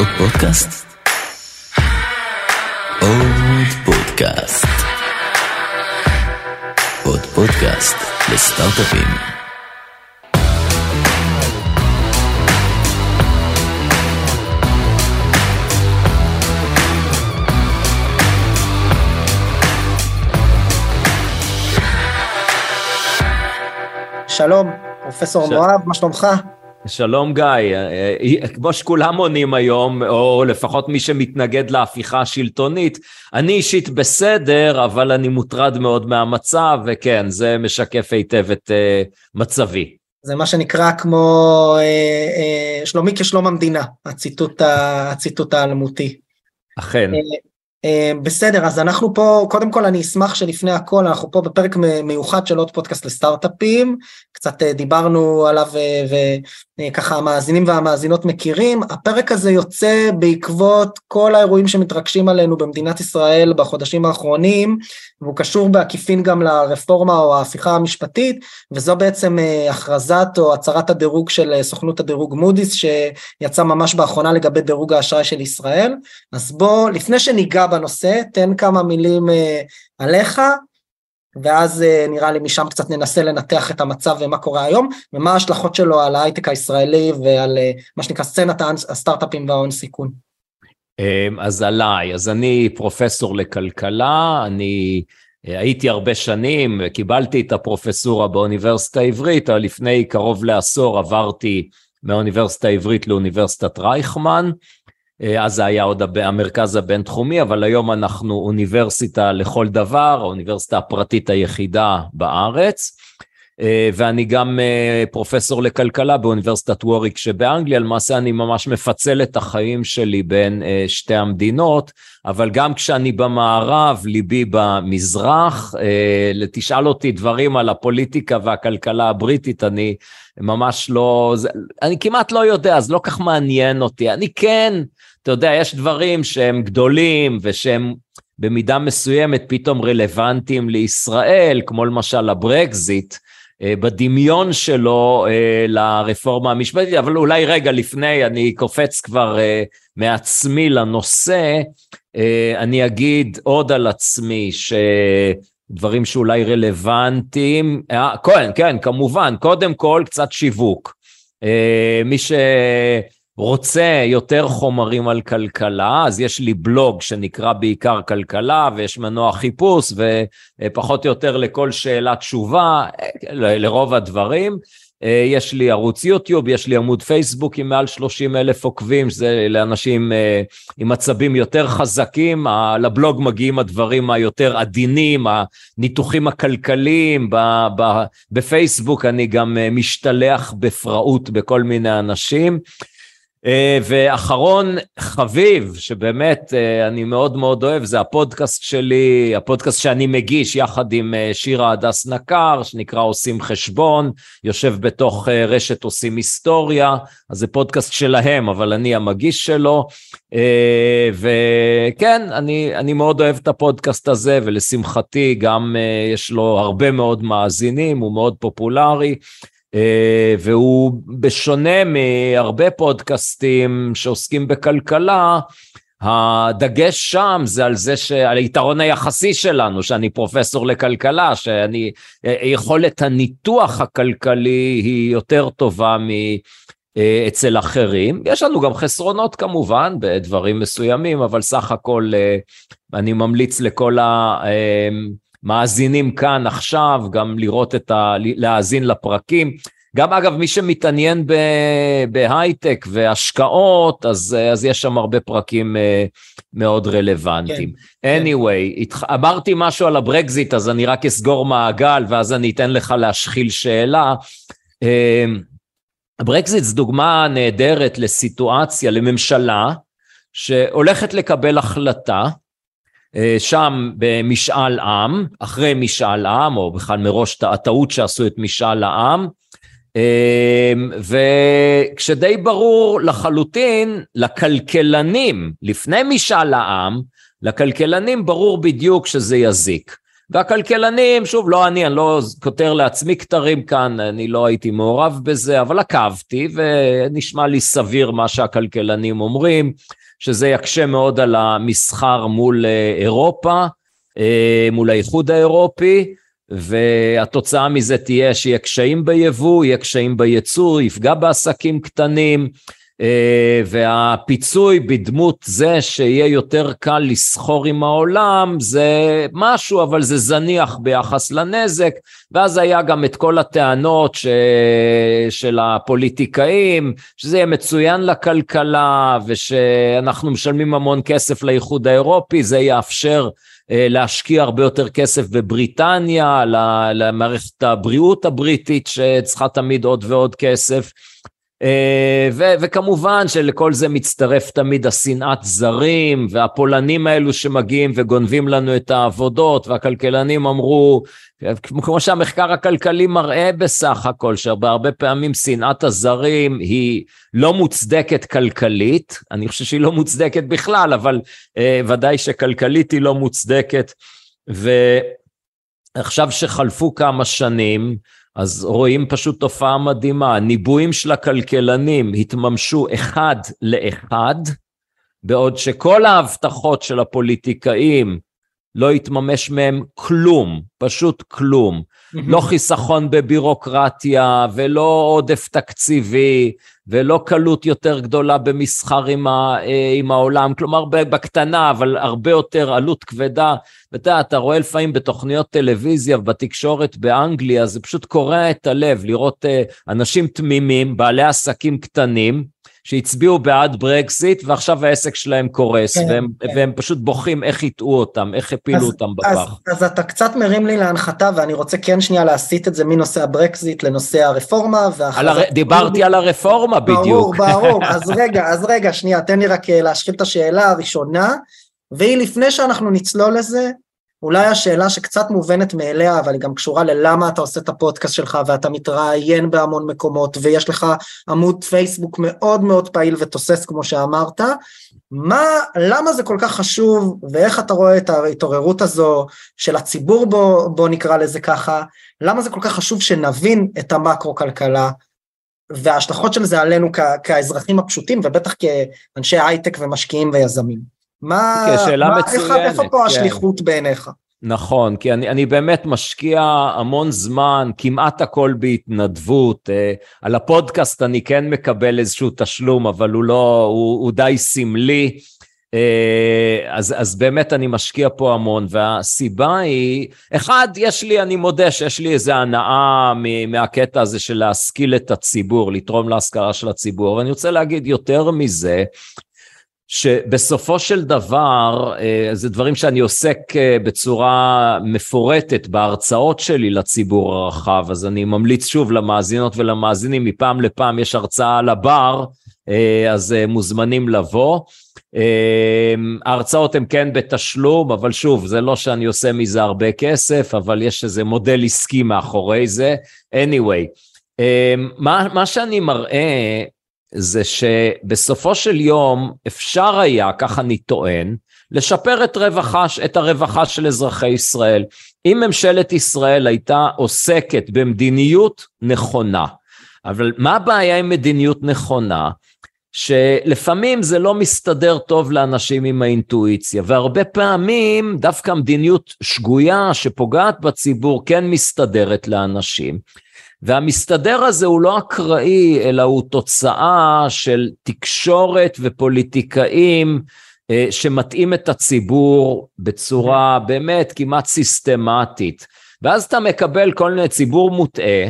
עוד פודקאסט? עוד פודקאסט. עוד פודקאסט לסטארט-אפים. שלום, פרופסור ש- מואב, מה שלומך? שלום גיא, אה, אה, כמו שכולם עונים היום, או לפחות מי שמתנגד להפיכה השלטונית, אני אישית בסדר, אבל אני מוטרד מאוד מהמצב, וכן, זה משקף היטב את אה, מצבי. זה מה שנקרא כמו אה, אה, שלומי כשלום המדינה, הציטוט, ה- הציטוט האלמותי. אכן, אה, אה, בסדר, אז אנחנו פה, קודם כל אני אשמח שלפני הכל, אנחנו פה בפרק מיוחד של עוד פודקאסט לסטארט-אפים, קצת אה, דיברנו עליו וככה המאזינים והמאזינות מכירים, הפרק הזה יוצא בעקבות כל האירועים שמתרגשים עלינו במדינת ישראל בחודשים האחרונים, והוא קשור בעקיפין גם לרפורמה או ההפיכה המשפטית, וזו בעצם אה, הכרזת או הצהרת הדירוג של אה, סוכנות הדירוג מודי'ס שיצא ממש באחרונה לגבי דירוג האשראי של ישראל. אז בוא, לפני שניגע בנושא, תן כמה מילים אה, עליך, ואז אה, נראה לי משם קצת ננסה לנתח את המצב ומה קורה היום, ומה ההשלכות שלו על ההייטק הישראלי ועל אה, מה שנקרא סצנת הסטארט-אפים וההון סיכון. אה, אז עליי, אז אני פרופסור לכלכלה, אני אה, הייתי הרבה שנים, קיבלתי את הפרופסורה באוניברסיטה העברית, אבל לפני קרוב לעשור עברתי מהאוניברסיטה העברית לאוניברסיטת רייכמן, אז זה היה עוד המרכז הבינתחומי, אבל היום אנחנו אוניברסיטה לכל דבר, האוניברסיטה הפרטית היחידה בארץ. אה, ואני גם אה, פרופסור לכלכלה באוניברסיטת ווריק שבאנגליה, למעשה אני ממש מפצל את החיים שלי בין אה, שתי המדינות, אבל גם כשאני במערב, ליבי במזרח, אה, תשאל אותי דברים על הפוליטיקה והכלכלה הבריטית, אני ממש לא, אני כמעט לא יודע, אז לא כך מעניין אותי. אני כן, אתה יודע, יש דברים שהם גדולים ושהם במידה מסוימת פתאום רלוונטיים לישראל, כמו למשל הברקזיט, אה, בדמיון שלו אה, לרפורמה המשפטית, אבל אולי רגע לפני, אני קופץ כבר אה, מעצמי לנושא, אני אגיד עוד על עצמי, שדברים שאולי רלוונטיים, כן, כן, כמובן, קודם כל קצת שיווק. מי שרוצה יותר חומרים על כלכלה, אז יש לי בלוג שנקרא בעיקר כלכלה, ויש מנוע חיפוש, ופחות או יותר לכל שאלה תשובה, לרוב הדברים. אה, יש לי ערוץ יוטיוב, יש לי עמוד פייסבוק עם מעל 30 אלף עוקבים, שזה לאנשים אה, עם עצבים יותר חזקים, לבלוג מגיעים הדברים היותר עדינים, הניתוחים הכלכליים, בפייסבוק אני גם אה, משתלח בפראות בכל מיני אנשים. אה, ואחרון חביב, שבאמת אה, אני מאוד מאוד אוהב, זה הפודקאסט שלי, הפודקאסט שאני מגיש יחד עם אה, שירה הדס נקר, שנקרא עושים חשבון, יושב בתוך רשת עושים היסטוריה, אז זה פודקאסט שלהם, אבל אני המגיש שלו. וכן, אני, אני מאוד אוהב את הפודקאסט הזה, ולשמחתי גם יש לו הרבה מאוד מאזינים, הוא מאוד פופולרי. אה, והוא בשונה מהרבה פודקאסטים שעוסקים בכלכלה, הדגש שם זה על זה, ש... על היתרון היחסי שלנו, שאני פרופסור לכלכלה, שאני, אה, יכולת הניתוח הכלכלי היא יותר טובה מ... אה, אחרים. יש לנו גם חסרונות כמובן בדברים מסוימים, אבל סך הכל אני ממליץ לכל המאזינים כאן עכשיו גם לראות את ה... להאזין לפרקים. גם אגב, מי שמתעניין ב... בהייטק והשקעות, אז, אז יש שם הרבה פרקים אה, מאוד רלוונטיים. כן. anyway, התח... אמרתי משהו על הברקזיט, אז אני רק אסגור מעגל, ואז אני אתן לך להשחיל שאלה. אה, הברקזיט זו דוגמה נהדרת לסיטואציה, לממשלה, שהולכת לקבל החלטה, שם במשאל עם, אחרי משאל עם, או בכלל מראש הטעות שעשו את משאל העם, אה, וכשדי ברור לחלוטין לכלכלנים, לפני משאל העם, לכלכלנים ברור בדיוק שזה יזיק. והכלכלנים, שוב, לא אני, אני לא כותר לעצמי כתרים כאן, אני לא הייתי מעורב בזה, אבל עקבתי, ונשמע לי סביר מה שהכלכלנים אומרים, שזה יקשה מאוד על המסחר מול אה, אירופה, אה, מול האיחוד האירופי, והתוצאה מזה תהיה שיהיה קשיים ביבוא, יהיה קשיים בייצור, יפגע בעסקים קטנים, והפיצוי בדמות זה שיהיה יותר קל לסחור עם העולם זה משהו אבל זה זניח ביחס לנזק ואז היה גם את כל הטענות ש... של הפוליטיקאים שזה יהיה מצוין לכלכלה ושאנחנו משלמים המון כסף לאיחוד האירופי זה יאפשר אה, להשקיע הרבה יותר כסף בבריטניה, למערכת הבריאות הבריטית שצריכה תמיד עוד ועוד כסף. אה, ו- וכמובן שלכל זה מצטרף תמיד השנאת זרים והפולנים האלו שמגיעים וגונבים לנו את העבודות והכלכלנים אמרו כמו שהמחקר הכלכלי מראה בסך הכל שבהרבה פעמים שנאת הזרים היא לא מוצדקת כלכלית אני חושב שהיא לא מוצדקת בכלל אבל אה, ודאי שכלכלית היא לא מוצדקת. ועכשיו שחלפו כמה שנים אז רואים פשוט תופעה מדהימה, הניבויים של הכלכלנים התממשו אחד לאחד, בעוד שכל ההבטחות של הפוליטיקאים לא התממש מהם כלום, פשוט כלום. לא חיסכון בבירוקרטיה ולא עודף תקציבי ולא קלות יותר גדולה במסחר עם, ה, אה, עם העולם, כלומר בקטנה, אבל הרבה יותר עלות כבדה. ואתה יודע, אתה רואה לפעמים בתוכניות טלוויזיה ובתקשורת באנגליה, זה פשוט קורע את הלב לראות אה, אנשים תמימים, בעלי עסקים קטנים, שהצביעו בעד ברקזיט ועכשיו העסק שלהם קורס כן, והם, כן. והם פשוט בוכים איך הטעו אותם, איך הפילו אז, אותם בפח. אז, אז אתה קצת מרים לי להנחתה ואני רוצה כן שנייה להסיט את זה מנושא הברקזיט לנושא הרפורמה. הר... דיברתי על הרפורמה ברור, בדיוק. ברור, ברור, אז רגע, אז רגע, שנייה, תן לי רק אה, להשחיל את השאלה הראשונה, והיא לפני שאנחנו נצלול לזה, אולי השאלה שקצת מובנת מאליה, אבל היא גם קשורה ללמה אתה עושה את הפודקאסט שלך ואתה מתראיין בהמון מקומות ויש לך עמוד פייסבוק מאוד מאוד פעיל ותוסס כמו שאמרת, מה, למה זה כל כך חשוב ואיך אתה רואה את ההתעוררות הזו של הציבור בו, בוא נקרא לזה ככה, למה זה כל כך חשוב שנבין את המקרו-כלכלה וההשלכות של זה עלינו כאזרחים הפשוטים ובטח כאנשי הייטק ומשקיעים ויזמים. מה, שאלה מה מצוינת, איך, איפה פה כן. השליחות בעיניך? נכון, כי אני, אני באמת משקיע המון זמן, כמעט הכל בהתנדבות. אה, על הפודקאסט אני כן מקבל איזשהו תשלום, אבל הוא לא, הוא, הוא די סמלי. אה, אז, אז באמת אני משקיע פה המון, והסיבה היא, אחד, יש לי, אני מודה שיש לי איזו הנאה מהקטע הזה של להשכיל את הציבור, לתרום להשכרה של הציבור. אני רוצה להגיד יותר מזה, שבסופו של דבר, אה, זה דברים שאני עוסק אה, בצורה מפורטת בהרצאות שלי לציבור הרחב, אז אני ממליץ שוב למאזינות ולמאזינים, מפעם לפעם יש הרצאה על הבר, אה, אז מוזמנים לבוא. ההרצאות הן כן בתשלום, אבל שוב, זה לא שאני עושה מזה הרבה כסף, אבל יש איזה מודל עסקי מאחורי זה. anyway, מה, מה שאני מראה זה שבסופו של יום אפשר היה, כך אני טוען, לשפר את, רווחה, את הרווחה של אזרחי ישראל. אם ממשלת ישראל הייתה עוסקת במדיניות נכונה, אבל מה הבעיה עם מדיניות נכונה? שלפעמים זה לא מסתדר טוב לאנשים עם האינטואיציה, והרבה פעמים דווקא מדיניות שגויה שפוגעת בציבור כן מסתדרת לאנשים. והמסתדר הזה הוא לא אקראי, אלא הוא תוצאה של תקשורת ופוליטיקאים אה, שמטעים את הציבור בצורה באמת כמעט סיסטמטית. ואז אתה מקבל כל מיני ציבור מוטעה,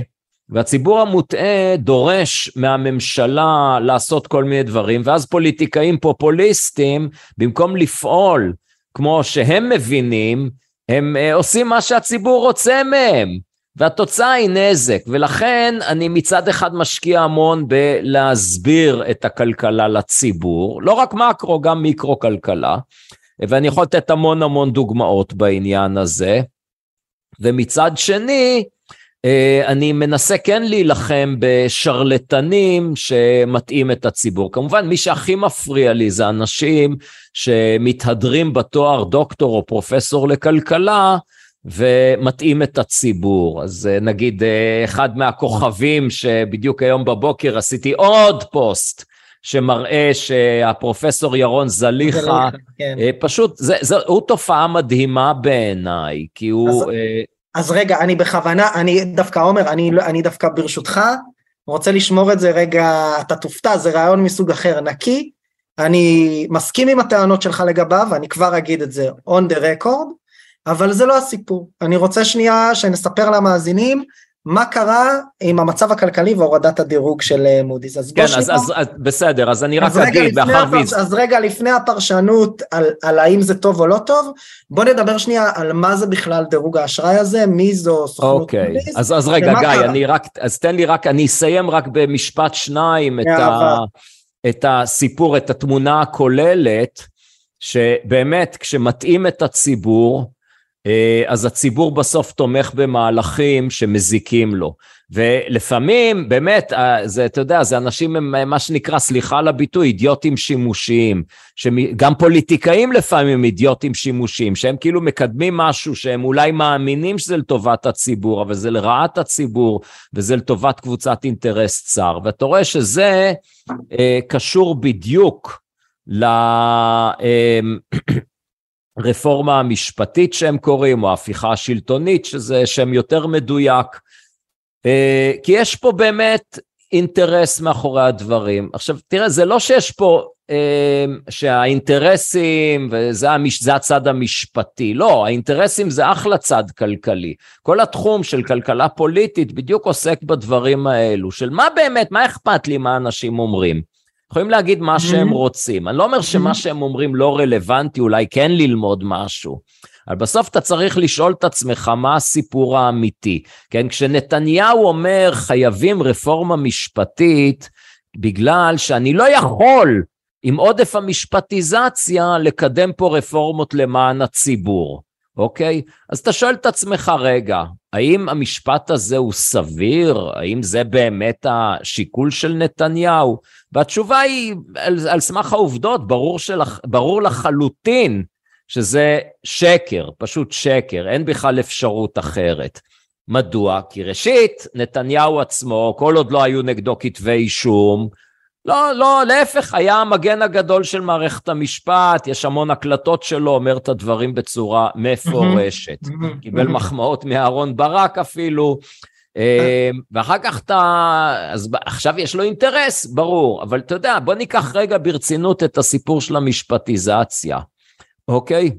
והציבור המוטעה דורש מהממשלה לעשות כל מיני דברים, ואז פוליטיקאים פופוליסטים, במקום לפעול כמו שהם מבינים, הם אה, עושים מה שהציבור רוצה מהם. והתוצאה היא נזק, ולכן אני מצד אחד משקיע המון בלהסביר את הכלכלה לציבור, לא רק מקרו, גם מיקרו כלכלה, ואני יכול לתת המון המון דוגמאות בעניין הזה, ומצד שני, אה, אני מנסה כן להילחם בשרלטנים שמטעים את הציבור. כמובן, מי שהכי מפריע לי זה אנשים שמתהדרים בתואר דוקטור או פרופסור לכלכלה, ומטעים את הציבור. אז אה, נגיד אה, אחד מהכוכבים שבדיוק היום בבוקר עשיתי עוד פוסט שמראה שהפרופסור ירון זליכה, כן. אה, פשוט, זה, זה, הוא תופעה מדהימה בעיניי, כי הוא... אז, אז רגע, אני בכוונה, אני דווקא עומר, אני, לא, אני דווקא ברשותך רוצה לשמור את זה רגע, אתה תופתע, זה רעיון מסוג אחר, נקי. אני מסכים עם הטענות שלך לגביו, אני כבר אגיד את זה on the record, אבל זה לא הסיפור. אני רוצה שנייה שנספר למאזינים מה קרה עם המצב הכלכלי והורדת הדירוג של אה, מודי'ס. אז כן, אז, אז, אז בסדר, אז אני רק אגיד, מאחר ויז... אז רגע לפני הפרשנות על, על האם זה טוב או לא טוב, בוא נדבר שנייה על מה זה בכלל דירוג האשראי הזה, מי זו סוכנות אוקיי, מודי'ס. אז, אז רגע, גיא, קרה? אני רק, אז תן לי רק, אני אסיים רק במשפט שניים את, ה, את הסיפור, את התמונה הכוללת, שבאמת כשמטעים את הציבור, אז הציבור בסוף תומך במהלכים שמזיקים לו. ולפעמים, באמת, אה, זה, אתה יודע, זה אנשים הם מה שנקרא, סליחה על הביטוי, אידיוטים שימושיים. גם פוליטיקאים לפעמים אידיוטים שימושיים, שהם כאילו מקדמים משהו שהם אולי מאמינים שזה לטובת הציבור, אבל זה לרעת הציבור, וזה לטובת קבוצת אינטרס צר. ואתה רואה שזה אה, קשור בדיוק ל... אה, הרפורמה המשפטית שהם קוראים, או ההפיכה השלטונית, שזה שם יותר מדויק, אה, כי יש פה באמת אינטרס מאחורי הדברים. עכשיו, תראה, זה לא שיש פה, אה, שהאינטרסים, וזה המש, הצד המשפטי, לא, האינטרסים זה אחלה צד כלכלי. כל התחום של כלכלה פוליטית בדיוק עוסק בדברים האלו, של מה באמת, מה אכפת לי מה אנשים אומרים. יכולים להגיד מה שהם. רוצים. אני לא אומר שמה. שהם אומרים לא רלוונטי, אולי כן ללמוד משהו. אבל בסוף אתה צריך לשאול את עצמך מה הסיפור האמיתי. כן, כשנתניהו אומר חייבים רפורמה משפטית, בגלל שאני לא יכול עם עודף המשפטיזציה לקדם פה רפורמות למען הציבור. אוקיי? אז אתה שואל את עצמך, רגע, האם המשפט הזה הוא סביר? האם זה באמת השיקול של נתניהו? והתשובה היא, על, על סמך העובדות, ברור, של, ברור לחלוטין שזה שקר, פשוט שקר, אין בכלל אפשרות אחרת. מדוע? כי ראשית, נתניהו עצמו, כל עוד לא היו נגדו כתבי אישום, לא, לא, להפך, היה המגן הגדול של מערכת המשפט, יש המון הקלטות שלו, אומר את הדברים בצורה מפורשת. קיבל מחמאות מאהרון ברק אפילו, אה, ואחר כך אתה, אז עכשיו יש לו אינטרס, ברור, אבל אתה יודע, בוא ניקח רגע ברצינות את הסיפור של המשפטיזציה, אוקיי?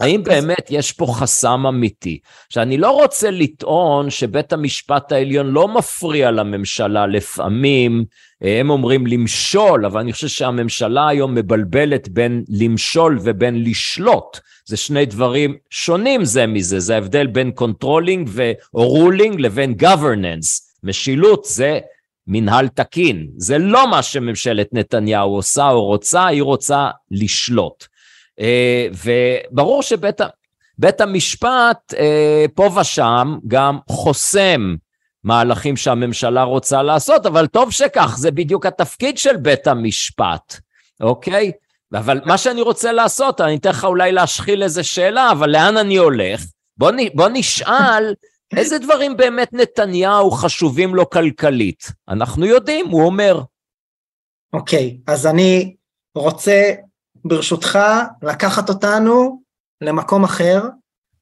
האם באמת יש פה חסם אמיתי? שאני לא רוצה לטעון שבית המשפט העליון לא מפריע לממשלה לפעמים, אה, הם אומרים למשול, אבל אני חושב שהממשלה היום מבלבלת בין למשול ובין לשלוט. זה שני דברים שונים זה מזה, זה ההבדל בין controlling או ruling לבין governance. משילות זה מנהל תקין, זה לא מה שממשלת נתניהו עושה או רוצה, היא רוצה לשלוט. אה, וברור שבית בית המשפט אה, פה ושם גם חוסם מהלכים שהממשלה רוצה לעשות, אבל טוב שכך, זה בדיוק התפקיד של בית המשפט, אוקיי? אבל מה שאני רוצה לעשות, אני אתן לך אולי להשחיל איזה שאלה, אבל לאן אני הולך? בוא, בוא נשאל איזה דברים באמת נתניהו חשובים לו כלכלית. אנחנו יודעים, הוא אומר. אוקיי, okay, אז אני רוצה ברשותך לקחת אותנו למקום אחר,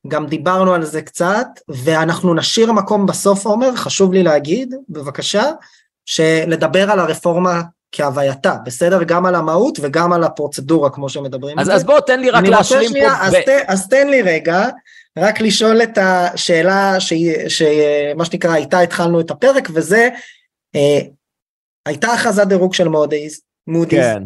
גם דיברנו על זה קצת, ואנחנו נשאיר מקום בסוף, עומר, חשוב לי להגיד, בבקשה, שלדבר על הרפורמה כהווייתה, בסדר? גם על המהות וגם על הפרוצדורה, כמו שמדברים אז. אז בוא, תן לי רק להשלים שנייה, פה... אז, ב... ת, אז תן לי רגע, רק לשאול את השאלה שמה שנקרא, איתה התחלנו את הפרק, וזה, אה, הייתה הכרזת דירוג של מודי'ס, מודי'ס, כן.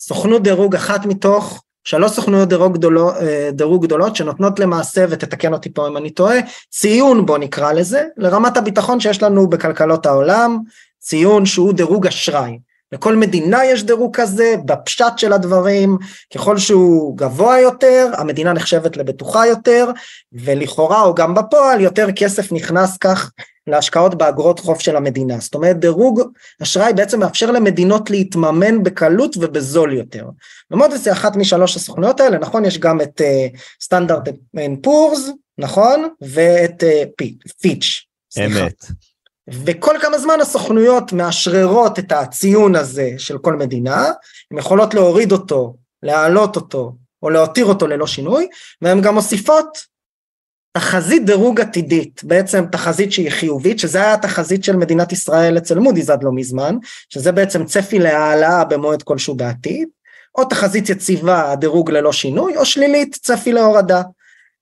סוכנות דירוג אחת מתוך שלוש סוכנויות דירוג, גדולו, אה, דירוג גדולות שנותנות למעשה, ותתקן אותי פה אם אני טועה, ציון בוא נקרא לזה, לרמת הביטחון שיש לנו בכלכלות העולם, ציון שהוא דירוג אשראי. לכל מדינה יש דירוג כזה, בפשט של הדברים, ככל שהוא גבוה יותר, המדינה נחשבת לבטוחה יותר, ולכאורה או גם בפועל יותר כסף נכנס כך להשקעות באגרות חוב של המדינה. זאת אומרת, דירוג אשראי בעצם מאפשר למדינות להתממן בקלות ובזול יותר. ומודי'ס היא אחת משלוש הסוכנויות האלה, נכון? יש גם את Standard and Poor's, נכון? ואת אה, פי, פיץ'. סליחה. אמת. וכל כמה זמן הסוכנויות מאשררות את הציון הזה של כל מדינה, הן יכולות להוריד אותו, להעלות אותו, או להותיר אותו ללא שינוי, והן גם מוסיפות תחזית דירוג עתידית, בעצם תחזית שהיא חיובית, שזה היה התחזית של מדינת ישראל אצל מודי'ס עד לא מזמן, שזה בעצם צפי להעלאה במועד כלשהו בעתיד, או תחזית יציבה, דירוג ללא שינוי, או שלילית, צפי להורדה.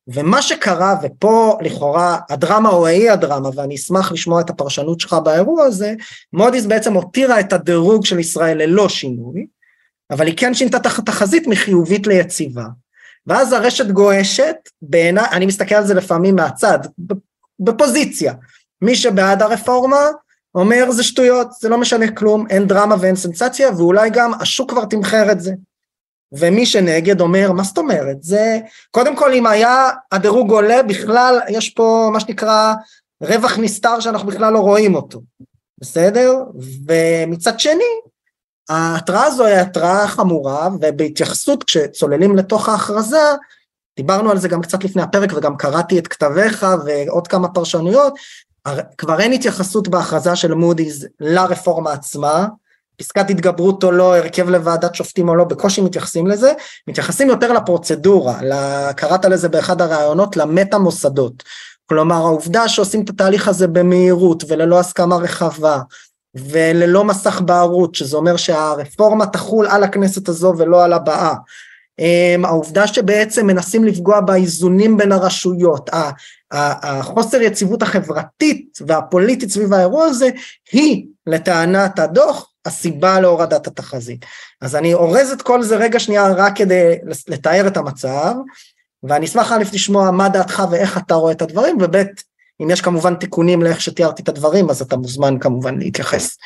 ומה שקרה, ופה לכאורה הדרמה או האי הדרמה, ואני אשמח לשמוע את הפרשנות שלך באירוע הזה, מודי'ס בעצם הותירה את הדירוג של ישראל ללא שינוי, אבל היא כן שינתה את התחזית מחיובית ליציבה. ואז הרשת גועשת, בעיניי, אני מסתכל על זה לפעמים מהצד, בפוזיציה. מי שבעד הרפורמה אומר זה שטויות, זה לא משנה כלום, אין דרמה ואין סנסציה, ואולי גם השוק כבר תמחר את זה. ומי שנגד אומר, מה זאת אומרת? זה, קודם כל אם היה הדירוג עולה, בכלל יש פה מה שנקרא רווח נסתר שאנחנו בכלל לא רואים אותו, בסדר? ומצד שני, ההתראה הזו היא התראה חמורה, ובהתייחסות כשצוללים לתוך ההכרזה, דיברנו על זה גם קצת לפני הפרק וגם קראתי את כתביך ועוד כמה פרשנויות, כבר אין התייחסות בהכרזה של מודי'ס לרפורמה עצמה, פסקת התגברות או לא, הרכב לוועדת שופטים או לא, בקושי מתייחסים לזה, מתייחסים יותר לפרוצדורה, קראת לזה באחד הראיונות, למטה מוסדות. כלומר העובדה שעושים את התהליך הזה במהירות וללא הסכמה רחבה וללא מסך בערות, שזה אומר שהרפורמה תחול על הכנסת הזו ולא על הבאה. אמ, העובדה שבעצם מנסים לפגוע באיזונים בין הרשויות, החוסר יציבות החברתית והפוליטית סביב האירוע הזה, היא לטענת הדוח הסיבה להורדת התחזית. אז אני אורז את כל זה רגע שנייה רק כדי לתאר את המצב, ואני אשמח א' לשמוע מה דעתך ואיך אתה רואה את הדברים, וב' אם יש כמובן תיקונים לאיך שתיארתי את הדברים, אז אתה מוזמן כמובן להתייחס.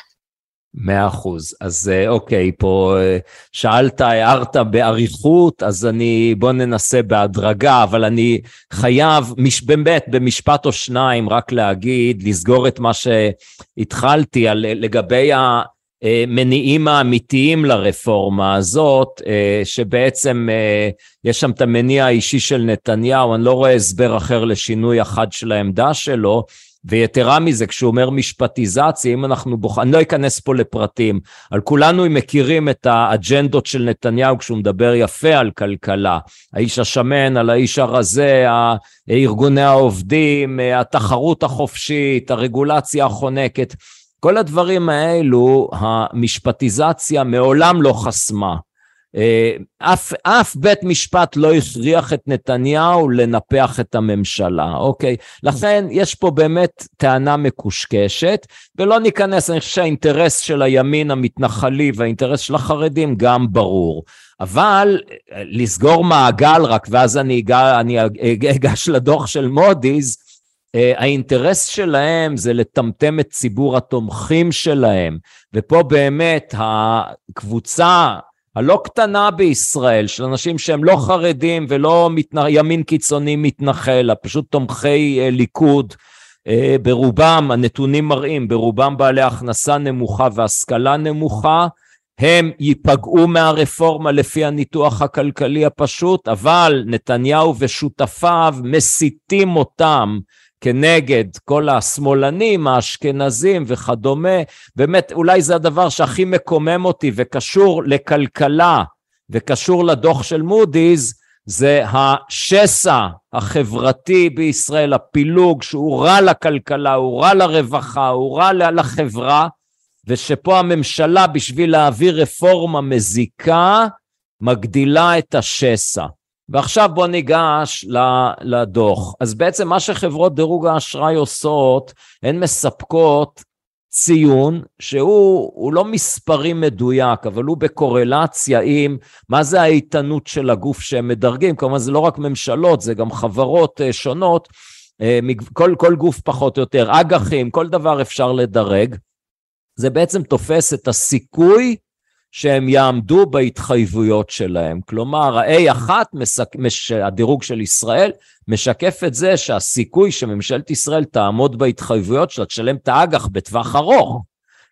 מאה אחוז. אז אה, אוקיי, פה אה, שאלת, הערת באריכות, אז אני, בוא ננסה בהדרגה, אבל אני חייב, מש, באמת, במשפט או שניים, רק להגיד, לסגור את מה שהתחלתי על, לגבי ה... המניעים האמיתיים לרפורמה הזאת, אה, שבעצם אה, יש שם את המניע האישי של נתניהו, אני לא רואה הסבר אחר לשינוי אחד של העמדה שלו, ויתרה מזה, כשהוא אומר משפטיזציה, אם אנחנו בוחרים, אני לא אכנס פה לפרטים, על כולנו מכירים את האג'נדות של נתניהו כשהוא מדבר יפה על כלכלה. האיש השמן, על האיש הרזה, ארגוני העובדים, התחרות החופשית, הרגולציה החונקת. כל הדברים האלו, המשפטיזציה מעולם לא חסמה. אה, אף, אף בית משפט לא הכריח את נתניהו לנפח את הממשלה, אוקיי? לכן יש פה באמת טענה מקושקשת, ולא ניכנס, אני חושב שהאינטרס של הימין המתנחלי והאינטרס של החרדים גם ברור. אבל אה, לסגור מעגל רק, ואז אני, אגע, אני אגש לדוח של מודי'ס, האינטרס שלהם זה לטמטם את ציבור התומכים שלהם, ופה באמת הקבוצה הלא קטנה בישראל של אנשים שהם לא חרדים ולא מתנ... ימין קיצוני מתנחל, פשוט תומכי אה, ליכוד, אה, ברובם, הנתונים מראים, ברובם בעלי הכנסה נמוכה והשכלה נמוכה, הם ייפגעו מהרפורמה לפי הניתוח הכלכלי הפשוט, אבל נתניהו ושותפיו מסיתים אותם כנגד כל השמאלנים, האשכנזים וכדומה, באמת אולי זה הדבר שהכי מקומם אותי וקשור לכלכלה וקשור לדוח של מודי'ס, זה השסע החברתי בישראל, הפילוג שהוא רע לכלכלה, הוא רע לרווחה, הוא רע לחברה, ושפה הממשלה בשביל להעביר רפורמה מזיקה, מגדילה את השסע. ועכשיו בוא ניגש לדוח. אז בעצם מה שחברות דירוג האשראי עושות, הן מספקות ציון שהוא לא מספרי מדויק, אבל הוא בקורלציה עם מה זה האיתנות של הגוף שהם מדרגים. כלומר, זה לא רק ממשלות, זה גם חברות אה, שונות, אה, כל, כל גוף פחות או יותר, אג"חים, כל דבר אפשר לדרג. זה בעצם תופס את הסיכוי שהם יעמדו בהתחייבויות שלהם. כלומר, ה-A1, מש... הדירוג של ישראל, משקף את זה שהסיכוי שממשלת ישראל תעמוד בהתחייבויות שלה, תשלם את האג"ח בטווח ארוך,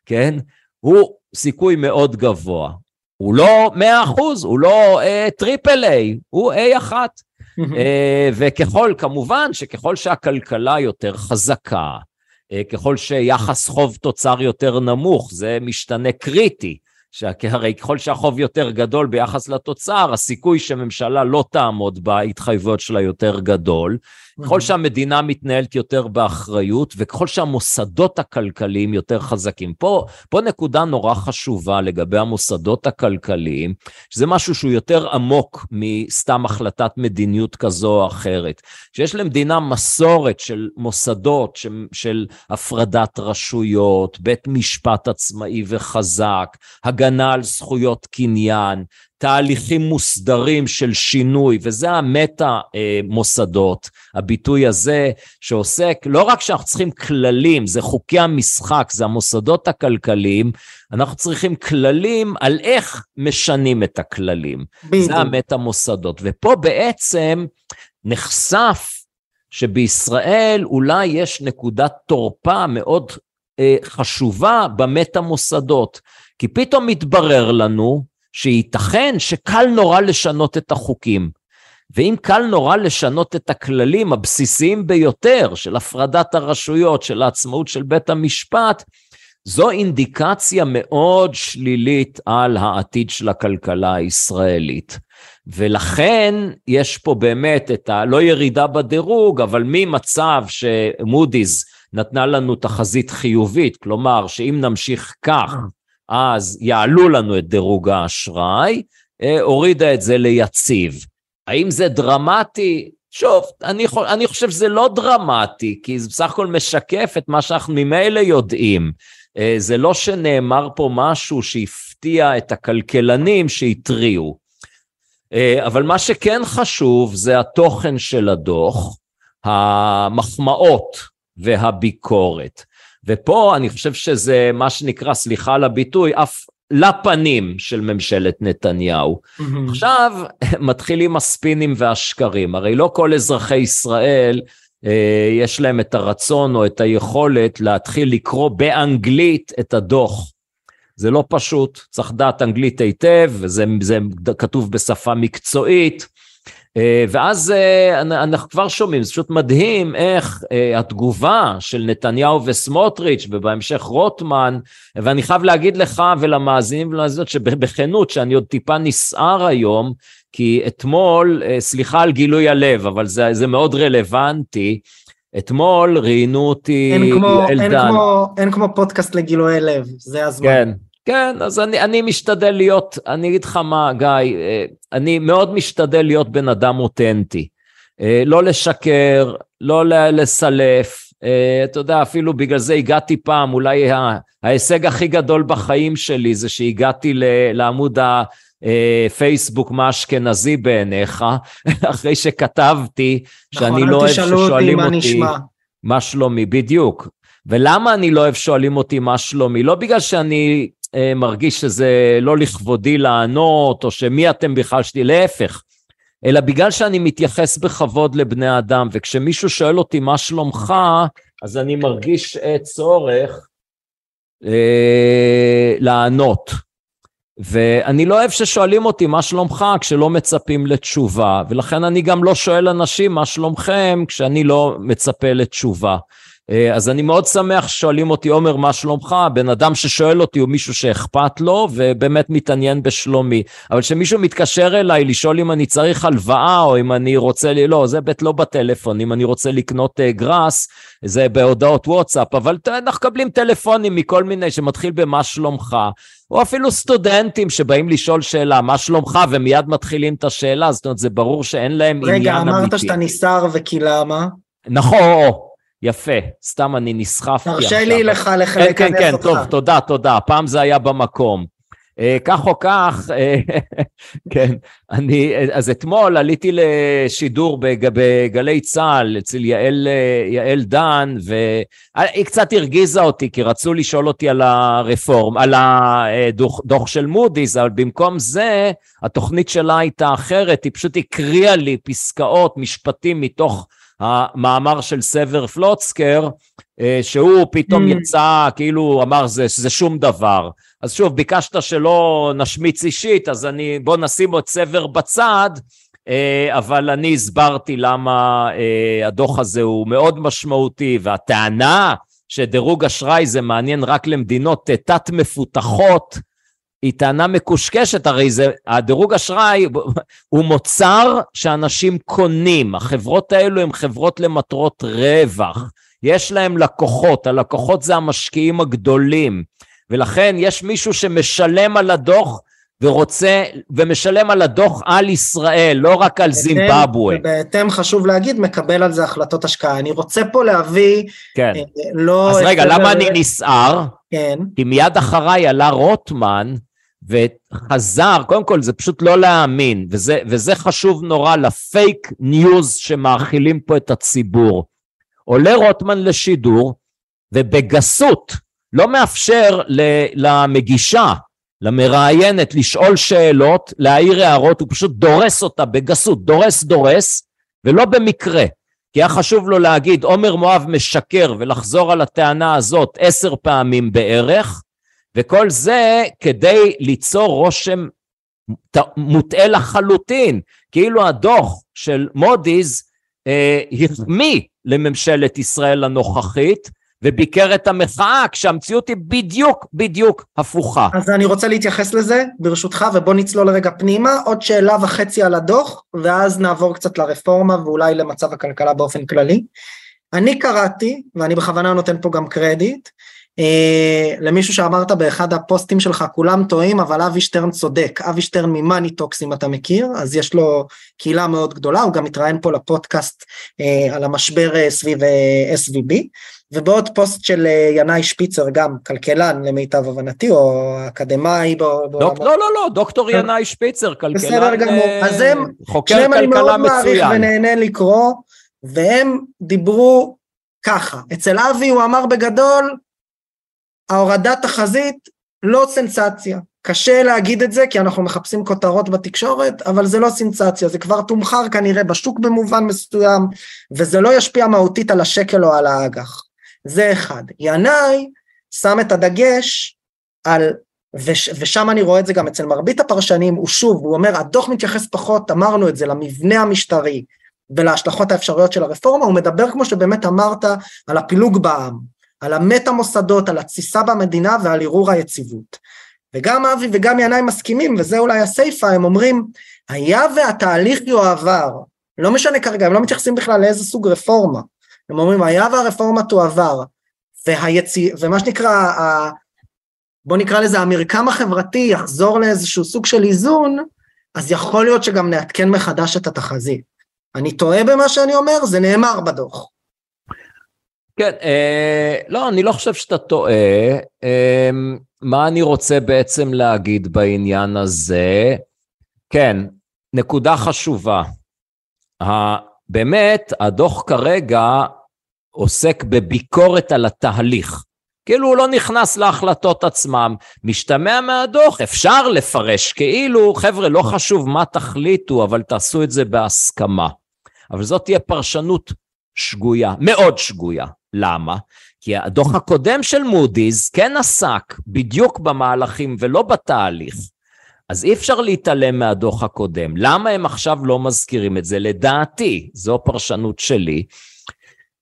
כן? הוא סיכוי מאוד גבוה. הוא לא 100 אחוז, הוא לא triple uh, A, הוא A1. אה, וככל, כמובן שככל שהכלכלה יותר חזקה, אה, ככל שיחס חוב תוצר יותר נמוך, זה משתנה קריטי. שהרי ככל שהחוב יותר גדול ביחס לתוצר, הסיכוי שממשלה לא תעמוד בהתחייבויות שלה יותר גדול. ככל שהמדינה מתנהלת יותר באחריות, וככל שהמוסדות הכלכליים יותר חזקים. פה, פה נקודה נורא חשובה לגבי המוסדות הכלכליים, שזה משהו שהוא יותר עמוק מסתם החלטת מדיניות כזו או אחרת. שיש למדינה מסורת של מוסדות, של, של הפרדת רשויות, בית משפט עצמאי וחזק, הגנה על זכויות קניין, תהליכים מוסדרים של שינוי, וזה המטה אה, מוסדות, הביטוי הזה שעוסק, לא רק שאנחנו צריכים כללים, זה חוקי המשחק, זה המוסדות הכלכליים, אנחנו צריכים כללים על איך משנים את הכללים. בדיוק. זה המטה מוסדות. ופה בעצם נחשף שבישראל אולי יש נקודת תורפה מאוד אה, חשובה במטה מוסדות. כי פתאום מתברר לנו שייתכן שקל נורא לשנות את החוקים. ואם קל נורא לשנות את הכללים הבסיסיים ביותר של הפרדת הרשויות, של העצמאות של בית המשפט, זו אינדיקציה מאוד שלילית על העתיד של הכלכלה הישראלית. ולכן יש פה באמת את ה... לא ירידה בדירוג, אבל ממצב שמודי'ס נתנה לנו תחזית חיובית, כלומר שאם נמשיך כך אז יעלו לנו את דירוג האשראי, אה, הורידה את זה ליציב. האם זה דרמטי? שוב, אני, אני חושב שזה לא דרמטי, כי זה בסך הכל משקף את מה שאנחנו ממילא יודעים. אה, זה לא שנאמר פה משהו שהפתיע את הכלכלנים שהתריעו. אה, אבל מה שכן חשוב זה התוכן של הדוח, המחמאות והביקורת. ופה אני חושב שזה מה שנקרא, סליחה על הביטוי, אף לפנים של ממשלת נתניהו. Mm-hmm. עכשיו מתחילים הספינים והשקרים, הרי לא כל אזרחי ישראל אה, יש להם את הרצון או את היכולת להתחיל לקרוא באנגלית את הדוח. זה לא פשוט, צריך דעת אנגלית היטב, וזה כתוב בשפה מקצועית. אה, ואז אה, אנחנו כבר שומעים, זה פשוט מדהים איך אה, התגובה של נתניהו וסמוטריץ' ובהמשך רוטמן, ואני חייב להגיד לך ולמאזינים ולמאזינות שבכנות שאני עוד טיפה נסער היום, כי אתמול, סליחה על גילוי הלב, אבל זה, זה מאוד רלוונטי, אתמול ראיינו אותי אלדן. אין כמו פודקאסט לגילוי לב, זה הזמן. כן. כן, אז אני, אני משתדל להיות, אני אגיד לך מה, גיא, אה, אני מאוד משתדל להיות בן אדם אותנטי. אה, לא לשקר, לא לסלף, אה, אתה יודע, אפילו בגלל זה הגעתי פעם, אולי ההישג הכי גדול בחיים שלי זה שהגעתי לעמוד הפייסבוק מה אשכנזי בעיניך, אחרי שכתבתי שאני נכון, לא אוהב ששואלים אותי... נשמע. מה שלומי, בדיוק. ולמה אני לא אוהב שואלים אותי מה שלומי? לא בגלל שאני מרגיש שזה לא לכבודי לענות, או שמי אתם בכלל שלי, להפך. אלא בגלל שאני מתייחס בכבוד לבני אדם, וכשמישהו שואל אותי מה שלומך, אז אני מרגיש אה, צורך אה, לענות. ואני לא אוהב ששואלים אותי מה שלומך כשלא מצפים לתשובה, ולכן אני גם לא שואל אנשים מה שלומכם כשאני לא מצפה לתשובה. אה, אז אני מאוד שמח ששואלים אותי, עומר, מה שלומך? בן אדם ששואל אותי הוא מישהו שאכפת לו ובאמת מתעניין בשלומי. אבל כשמישהו מתקשר אליי לשאול אם אני צריך הלוואה או אם אני רוצה, לי, לא, זה בית לא בטלפון, אם אני רוצה לקנות uh, גראס, זה בהודעות וואטסאפ, אבל אנחנו מקבלים טלפונים מכל מיני שמתחיל במה שלומך. או אפילו סטודנטים שבאים לשאול שאלה, מה שלומך, ומיד מתחילים את השאלה, זאת אומרת, זה ברור שאין להם רגע, עניין אמיתי. רגע, אמרת שאתה נסער וכי למה? נכון, יפה, סתם אני נסחפתי עכשיו. תרשה לי לך אותך. כן, כן, כן, טוב, תודה, תודה, הפעם זה היה במקום. אה, כך או כך, אה, כן, אני, אז אתמול עליתי לשידור בגלי צה"ל אצל יעל, אה, יעל דן, והיא קצת הרגיזה אותי, כי רצו לשאול אותי על הרפורם, על הדוח של מודי'ס, אבל במקום זה, התוכנית שלה הייתה אחרת, היא פשוט הקריאה לי פסקאות, משפטים מתוך המאמר של סבר פלוצקר, אה, שהוא פתאום mm. יצא, כאילו אמר זה, זה שום דבר. אז שוב, ביקשת שלא נשמיץ אישית, אז אני, בוא נשים את סבר בצד, אה, אבל אני הסברתי למה אה, הדוח הזה הוא מאוד משמעותי, והטענה שדירוג אשראי זה מעניין רק למדינות תת מפותחות, היא טענה מקושקשת, הרי זה, הדירוג אשראי הוא מוצר שאנשים קונים, החברות האלו הן חברות למטרות רווח, יש להם לקוחות, הלקוחות זה המשקיעים הגדולים, ולכן יש מישהו שמשלם על הדוח ורוצה, ומשלם על הדוח על ישראל, לא רק על זימבבואה. ובהתאם חשוב להגיד, מקבל על זה החלטות השקעה. אני רוצה פה להביא, כן. אה, לא... אז רגע, למה אני נסער? כן. כי מיד אחריי עלה רוטמן, וחזר, קודם כל זה פשוט לא להאמין, וזה, וזה חשוב נורא לפייק ניוז שמאכילים פה את הציבור. עולה רוטמן לשידור, ובגסות לא מאפשר למגישה, למראיינת, לשאול שאלות, להעיר הערות, הוא פשוט דורס אותה בגסות, דורס דורס, ולא במקרה. כי היה חשוב לו להגיד, עומר מואב משקר ולחזור על הטענה הזאת עשר פעמים בערך, וכל זה כדי ליצור רושם מוטעה לחלוטין, כאילו הדוח של מודי'ס אה, החמיא לממשלת ישראל הנוכחית, וביקר את המחאה, כשהמציאות היא בדיוק בדיוק הפוכה. אז אני רוצה להתייחס לזה, ברשותך, ובוא נצלול רגע פנימה, עוד שאלה וחצי על הדוח, ואז נעבור קצת לרפורמה ואולי למצב הכלכלה באופן כללי. אני קראתי, ואני בכוונה נותן פה גם קרדיט, למישהו שאמרת באחד הפוסטים שלך, כולם טועים, אבל אבי שטרן צודק. אבי שטרן מ Money Talks, אם אתה מכיר, אז יש לו קהילה מאוד גדולה, הוא גם מתראיין פה לפודקאסט אה, על המשבר אה, סביב אה, SVB. ובעוד פוסט של אה, ינאי שפיצר, גם כלכלן למיטב הבנתי, או אקדמאי בעולם... דוק, לא, לא, לא, דוקטור אה, ינאי שפיצר, כלכלן, בסדר גמור. אה, אז הם, מצוין. אני מאוד מעריך ונהנה לקרוא, והם דיברו ככה. אצל אבי הוא אמר בגדול, ההורדת תחזית לא סנסציה. קשה להגיד את זה כי אנחנו מחפשים כותרות בתקשורת, אבל זה לא סנסציה, זה כבר תומחר כנראה בשוק במובן מסוים, וזה לא ישפיע מהותית על השקל או על האג"ח. זה אחד. ינאי שם את הדגש על, וש, ושם אני רואה את זה גם אצל מרבית הפרשנים, הוא שוב, הוא אומר, הדוח מתייחס פחות, אמרנו את זה, למבנה המשטרי ולהשלכות האפשריות של הרפורמה, הוא מדבר כמו שבאמת אמרת על הפילוג בעם, על המטה מוסדות, על התסיסה במדינה ועל ערעור היציבות. וגם אבי וגם ינאי מסכימים, וזה אולי הסיפה, הם אומרים, היה והתהליך יועבר, לא משנה כרגע, הם לא מתייחסים בכלל לאיזה סוג רפורמה, הם אומרים, היה והרפורמה תועבר, והיציא, ומה שנקרא, ה... בוא נקרא לזה המרקם החברתי יחזור לאיזשהו סוג של איזון, אז יכול להיות שגם נעדכן מחדש את התחזית. אני טועה במה שאני אומר? זה נאמר בדוח. כן, אה, לא, אני לא חושב שאתה טועה. אה, מה אני רוצה בעצם להגיד בעניין הזה? כן, נקודה חשובה. באמת, הדוח כרגע עוסק בביקורת על התהליך. כאילו הוא לא נכנס להחלטות עצמם. משתמע מהדוח, אפשר לפרש כאילו, חבר'ה, לא חשוב מה תחליטו, אבל תעשו את זה בהסכמה. אבל זאת תהיה פרשנות שגויה, מאוד שגויה. למה? כי הדוח הקודם של מודי'ס כן עסק בדיוק במהלכים ולא בתהליך. אז אי אפשר להתעלם מהדוח הקודם. למה הם עכשיו לא מזכירים את זה? לדעתי, זו הפרשנות שלי,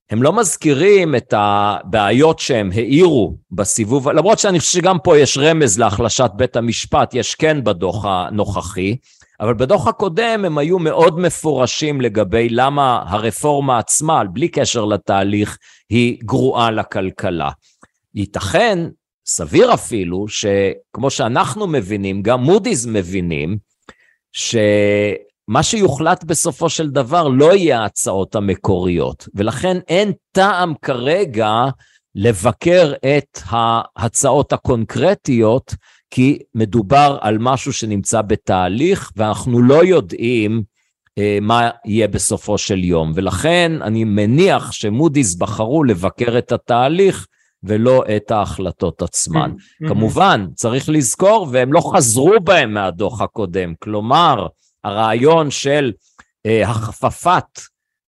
הם לא מזכירים את הבעיות שהם העירו בסיבוב, למרות שאני חושב שגם פה יש רמז להחלשת בית המשפט, יש כן בדוח הנוכחי, אבל בדוח הקודם הם היו מאוד מפורשים לגבי למה הרפורמה עצמה, בלי קשר לתהליך, היא גרועה לכלכלה. ייתכן, סביר אפילו, שכמו שאנחנו מבינים, גם מודי'ס מבינים, ש... מה שיוחלט בסופו של דבר לא יהיה ההצעות המקוריות, ולכן אין טעם כרגע לבקר את ההצעות הקונקרטיות, כי מדובר על משהו שנמצא בתהליך, ואנחנו לא יודעים אה, מה יהיה בסופו של יום. ולכן אני מניח שמודי'ס בחרו לבקר את התהליך ולא את ההחלטות עצמן. Mm-hmm. כמובן, צריך לזכור, והם לא חזרו בהם מהדוח הקודם, כלומר, הרעיון של אה, הכפפת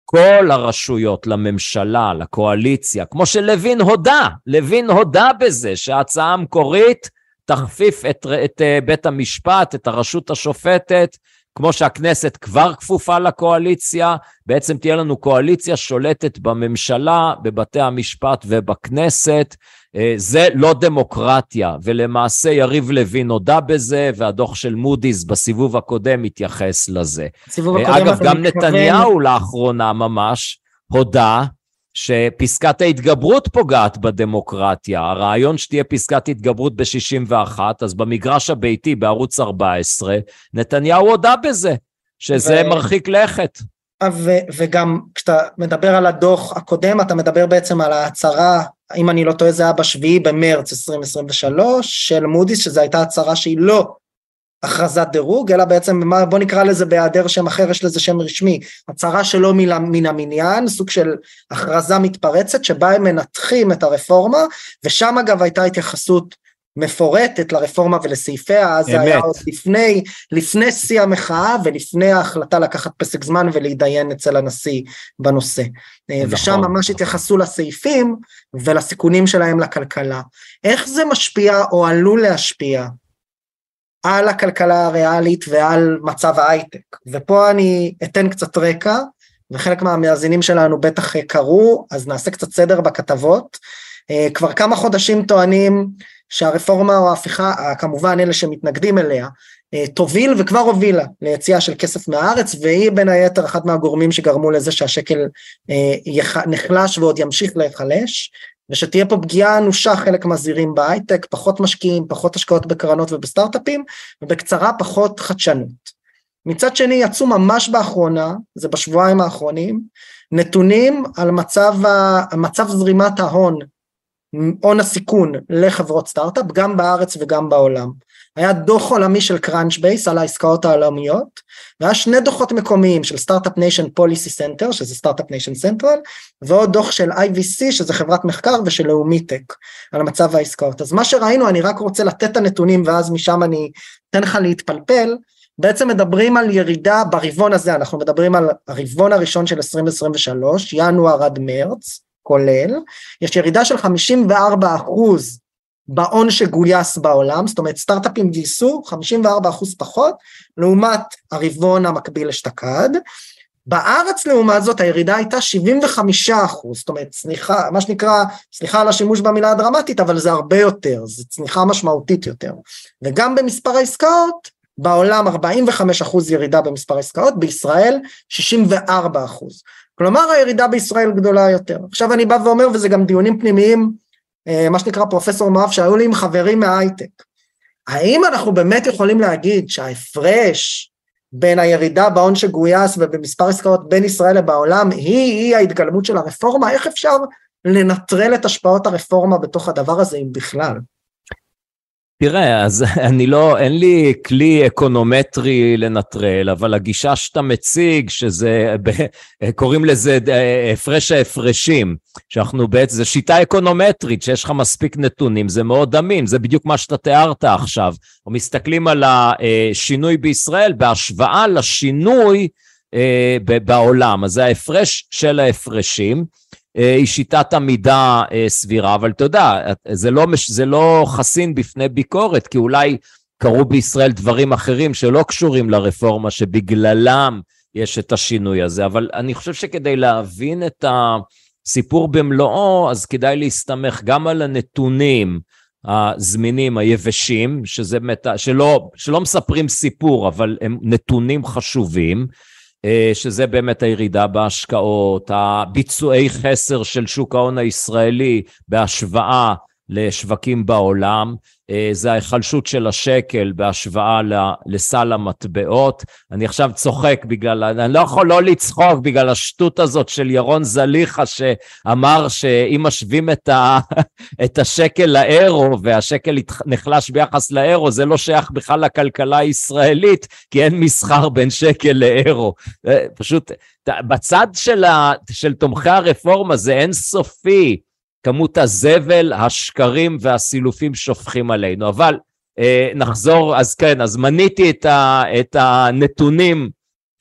כל הרשויות לממשלה, לקואליציה, כמו שלוין הודה, לוין הודה בזה שההצעה המקורית תכפיף את, את uh, בית המשפט, את הרשות השופטת, כמו שהכנסת כבר כפופה לקואליציה, בעצם תהיה לנו קואליציה שולטת בממשלה, בבתי המשפט ובכנסת. אה, זה לא דמוקרטיה, ולמעשה יריב לוין הודה בזה, והדוח של מודי'ס בסיבוב הקודם התייחס לזה. אה, אגב, גם מתכוון... נתניהו לאחרונה ממש הודה שפסקת ההתגברות פוגעת בדמוקרטיה. הרעיון שתהיה פסקת התגברות ב-61, אז במגרש הביתי בערוץ 14, נתניהו הודה בזה, שזה ו... מרחיק לכת. ו- וגם כשאתה מדבר על הדוח הקודם, אתה מדבר בעצם על ההצהרה, אם אני לא טועה זה היה בשביעי במרץ 2023 של מודי'ס, שזו הייתה הצהרה שהיא לא הכרזת דירוג, אלא בעצם, בוא נקרא לזה בהיעדר שם אחר, יש לזה שם רשמי, הצהרה שלא מן המניין, סוג של הכרזה מתפרצת, שבה הם מנתחים את הרפורמה, ושם אגב הייתה התייחסות מפורטת לרפורמה ולסעיפיה, אז זה היה עוד לפני, לפני שיא המחאה ולפני ההחלטה לקחת פסק זמן ולהתדיין אצל הנשיא בנושא. נכון. ושם ממש התייחסו לסעיפים ולסיכונים שלהם לכלכלה. איך זה משפיע או עלול להשפיע על הכלכלה הריאלית ועל מצב ההייטק. ופה אני אתן קצת רקע, וחלק מהמאזינים שלנו בטח קראו, אז נעשה קצת סדר בכתבות. אה, כבר כמה חודשים טוענים שהרפורמה או ההפיכה, כמובן אלה שמתנגדים אליה, אה, תוביל וכבר הובילה ליציאה של כסף מהארץ, והיא בין היתר אחד מהגורמים שגרמו לזה שהשקל אה, נחלש ועוד ימשיך להיחלש. ושתהיה פה פגיעה אנושה חלק מזהירים בהייטק, פחות משקיעים, פחות השקעות בקרנות ובסטארט-אפים, ובקצרה פחות חדשנות. מצד שני יצאו ממש באחרונה, זה בשבועיים האחרונים, נתונים על מצב, מצב זרימת ההון, הון הסיכון לחברות סטארט-אפ, גם בארץ וגם בעולם. היה דוח עולמי של Crunchbase על העסקאות העולמיות, והיה שני דוחות מקומיים של Start-Up Nation Policy Center, שזה Start-Up Nation Central, ועוד דוח של IVC, שזה חברת מחקר, ושל לאומיטק, על מצב העסקאות. אז מה שראינו, אני רק רוצה לתת את הנתונים, ואז משם אני אתן לך להתפלפל, בעצם מדברים על ירידה ברבעון הזה, אנחנו מדברים על הרבעון הראשון של 2023, ינואר עד מרץ, כולל, יש ירידה של 54 אחוז בהון שגויס בעולם, זאת אומרת סטארט-אפים גייסו 54% אחוז פחות, לעומת הרבעון המקביל אשתקד. בארץ לעומת זאת הירידה הייתה 75%, אחוז, זאת אומרת צניחה, מה שנקרא, סליחה על השימוש במילה הדרמטית, אבל זה הרבה יותר, זו צניחה משמעותית יותר. וגם במספר העסקאות, בעולם 45% אחוז ירידה במספר העסקאות, בישראל 64%. אחוז. כלומר הירידה בישראל גדולה יותר. עכשיו אני בא ואומר, וזה גם דיונים פנימיים מה שנקרא פרופסור מואב, שהיו לי עם חברים מההייטק. האם אנחנו באמת יכולים להגיד שההפרש בין הירידה בהון שגויס ובמספר עסקאות בין ישראל לבעולם היא-היא ההתגלמות של הרפורמה? איך אפשר לנטרל את השפעות הרפורמה בתוך הדבר הזה, אם בכלל? תראה, אז אני לא, אין לי כלי אקונומטרי לנטרל, אבל הגישה שאתה מציג, שזה, קוראים לזה אה, הפרש ההפרשים, שאנחנו בעצם, זו שיטה אקונומטרית, שיש לך מספיק נתונים, זה מאוד אמין, זה בדיוק מה שאתה תיארת עכשיו. אנחנו מסתכלים על השינוי בישראל בהשוואה לשינוי אה, בעולם, אז זה ההפרש של ההפרשים. אה, היא שיטת עמידה אה, סבירה, אבל אתה יודע, זה לא, זה לא חסין בפני ביקורת, כי אולי קרו בישראל דברים אחרים שלא קשורים לרפורמה, שבגללם יש את השינוי הזה, אבל אני חושב שכדי להבין את הסיפור במלואו, אז כדאי להסתמך גם על הנתונים הזמינים, היבשים, שזה מת... שלא, שלא מספרים סיפור, אבל הם נתונים חשובים. אה, שזה באמת הירידה בהשקעות, הביצועי חסר של שוק ההון הישראלי בהשוואה לשווקים בעולם, זה ההיחלשות של השקל בהשוואה לסל המטבעות. אני עכשיו צוחק בגלל, אני לא יכול לא לצחוק בגלל השטות הזאת של ירון זליכה שאמר שאם משווים את, ה, את השקל לאירו והשקל נחלש ביחס לאירו, זה לא שייך בכלל לכלכלה הישראלית, כי אין מסחר בין שקל לאירו. אה, פשוט, בצד של, ה, של תומכי הרפורמה זה אינסופי. כמות הזבל, השקרים והסילופים שופכים עלינו. אבל אה, נחזור, אז כן, אז מניתי את, ה, את הנתונים